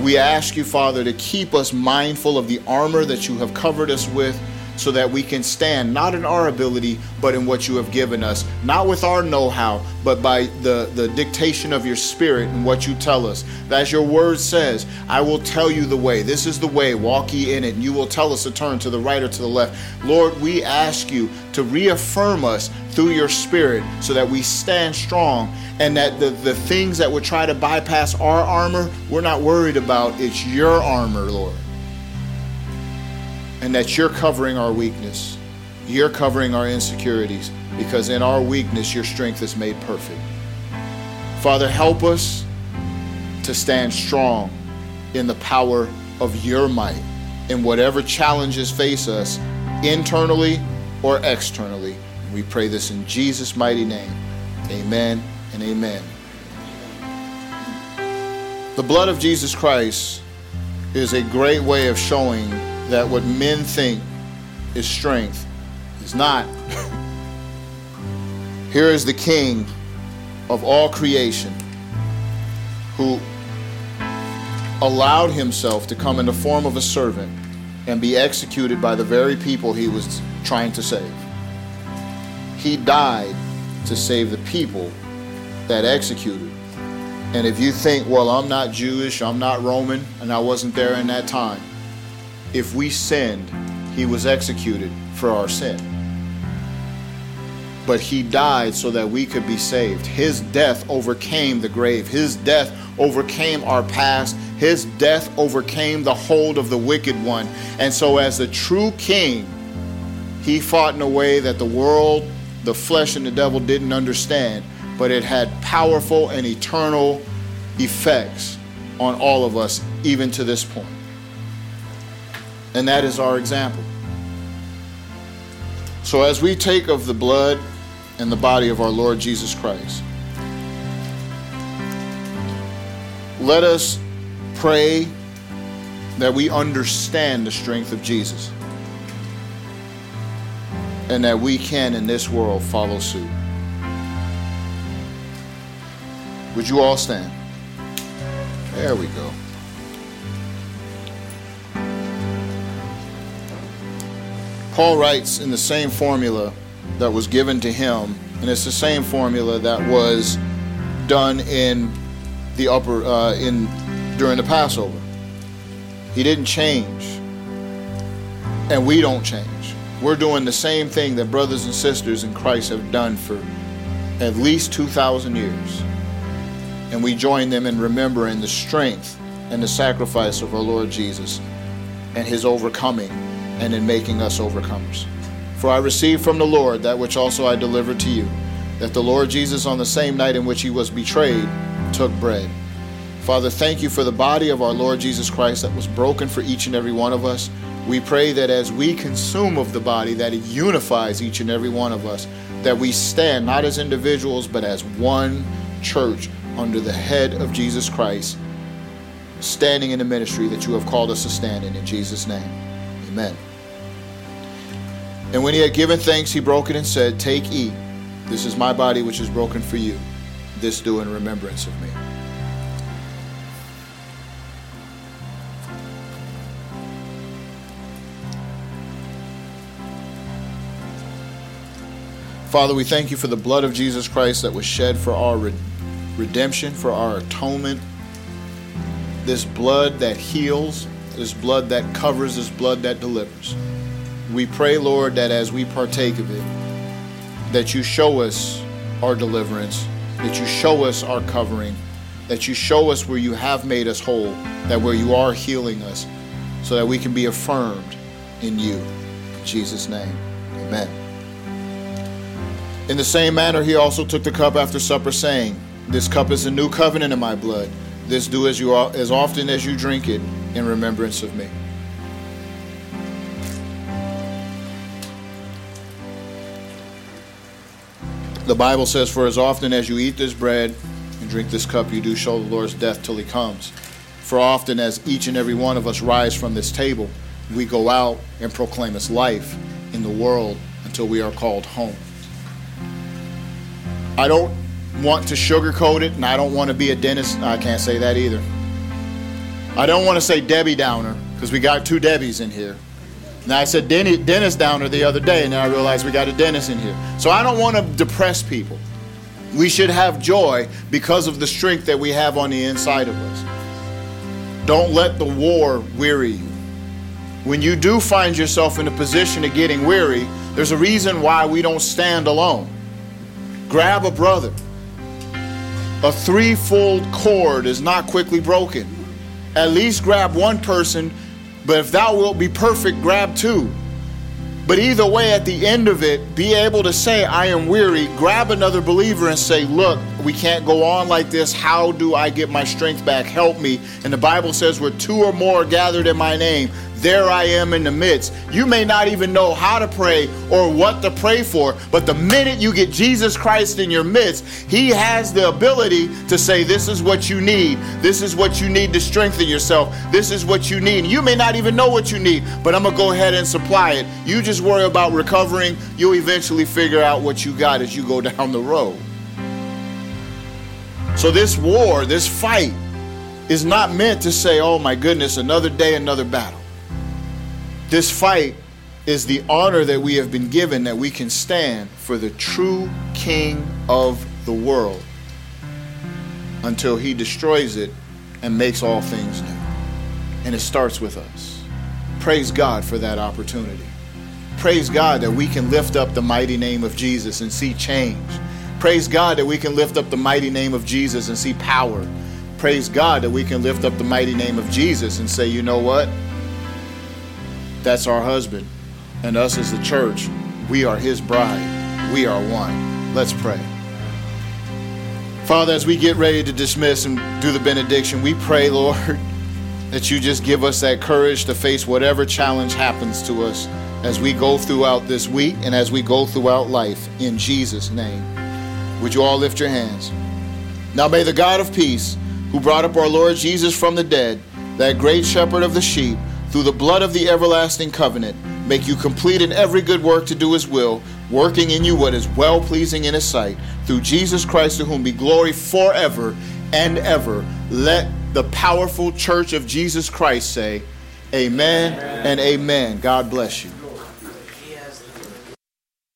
we ask you, Father, to keep us mindful of the armor that you have covered us with so that we can stand not in our ability, but in what you have given us, not with our know how, but by the, the dictation of your spirit and what you tell us. As your word says, I will tell you the way. This is the way, walk ye in it, and you will tell us to turn to the right or to the left. Lord, we ask you to reaffirm us through your spirit so that we stand strong and that the, the things that would try to bypass our armor, we're not worried about. It's your armor, Lord and that you're covering our weakness. You're covering our insecurities because in our weakness, your strength is made perfect. Father, help us to stand strong in the power of your might in whatever challenges face us internally or externally. We pray this in Jesus' mighty name. Amen and amen. The blood of Jesus Christ is a great way of showing that what men think is strength is not. Here is the King of all creation who allowed himself to come in the form of a servant and be executed by the very people he was trying to save. He died to save the people that executed. And if you think, well, I'm not Jewish, I'm not Roman, and I wasn't there in that time, if we sinned, he was executed for our sin. But he died so that we could be saved. His death overcame the grave. His death overcame our past. His death overcame the hold of the wicked one. And so, as the true king, he fought in a way that the world, the flesh, and the devil didn't understand, but it had powerful and eternal effects on all of us, even to this point. And that is our example. So as we take of the blood and the body of our Lord Jesus Christ, let us pray that we understand the strength of Jesus and that we can in this world follow suit. Would you all stand? There we go. Paul writes in the same formula that was given to him, and it's the same formula that was done in the upper uh, in during the Passover. He didn't change, and we don't change. We're doing the same thing that brothers and sisters in Christ have done for at least 2,000 years. And we join them in remembering the strength and the sacrifice of our Lord Jesus and his overcoming and in making us overcomers. For I received from the Lord that which also I delivered to you, that the Lord Jesus, on the same night in which he was betrayed, took bread. Father, thank you for the body of our Lord Jesus Christ that was broken for each and every one of us. We pray that as we consume of the body, that it unifies each and every one of us, that we stand not as individuals, but as one church under the head of Jesus Christ, standing in the ministry that you have called us to stand in. In Jesus' name, amen. And when he had given thanks, he broke it and said, Take, eat. This is my body which is broken for you. This do in remembrance of me. Father, we thank you for the blood of Jesus Christ that was shed for our redemption, for our atonement. This blood that heals, this blood that covers, this blood that delivers. We pray, Lord, that as we partake of it, that you show us our deliverance, that you show us our covering, that you show us where you have made us whole, that where you are healing us, so that we can be affirmed in you. In Jesus' name, amen. In the same manner, he also took the cup after supper, saying, This cup is a new covenant in my blood. This do as, you, as often as you drink it in remembrance of me. The Bible says, For as often as you eat this bread and drink this cup, you do show the Lord's death till he comes. For often as each and every one of us rise from this table, we go out and proclaim his life in the world until we are called home. I don't want to sugarcoat it, and I don't want to be a dentist. I can't say that either. I don't want to say Debbie Downer because we got two Debbies in here. Now I said Denny, Dennis Downer the other day, and then I realized we got a Dennis in here. So I don't want to depress people. We should have joy because of the strength that we have on the inside of us. Don't let the war weary you. When you do find yourself in a position of getting weary, there's a reason why we don't stand alone. Grab a brother. A threefold cord is not quickly broken. At least grab one person, but if thou wilt be perfect, grab two. But either way, at the end of it, be able to say, I am weary. Grab another believer and say, Look, we can't go on like this. How do I get my strength back? Help me. And the Bible says, Where two or more are gathered in my name, there I am in the midst. You may not even know how to pray or what to pray for, but the minute you get Jesus Christ in your midst, He has the ability to say, This is what you need. This is what you need to strengthen yourself. This is what you need. You may not even know what you need, but I'm going to go ahead and supply it. You just worry about recovering. You'll eventually figure out what you got as you go down the road. So, this war, this fight, is not meant to say, Oh my goodness, another day, another battle. This fight is the honor that we have been given that we can stand for the true King of the world until he destroys it and makes all things new. And it starts with us. Praise God for that opportunity. Praise God that we can lift up the mighty name of Jesus and see change. Praise God that we can lift up the mighty name of Jesus and see power. Praise God that we can lift up the mighty name of Jesus and say, you know what? That's our husband. And us as the church, we are his bride. We are one. Let's pray. Father, as we get ready to dismiss and do the benediction, we pray, Lord, that you just give us that courage to face whatever challenge happens to us as we go throughout this week and as we go throughout life. In Jesus' name. Would you all lift your hands? Now may the God of peace, who brought up our Lord Jesus from the dead, that great shepherd of the sheep, through the blood of the everlasting covenant, make you complete in every good work to do his will, working in you what is well pleasing in his sight, through Jesus Christ, to whom be glory forever and ever. Let the powerful church of Jesus Christ say, Amen, amen. and amen. God bless you.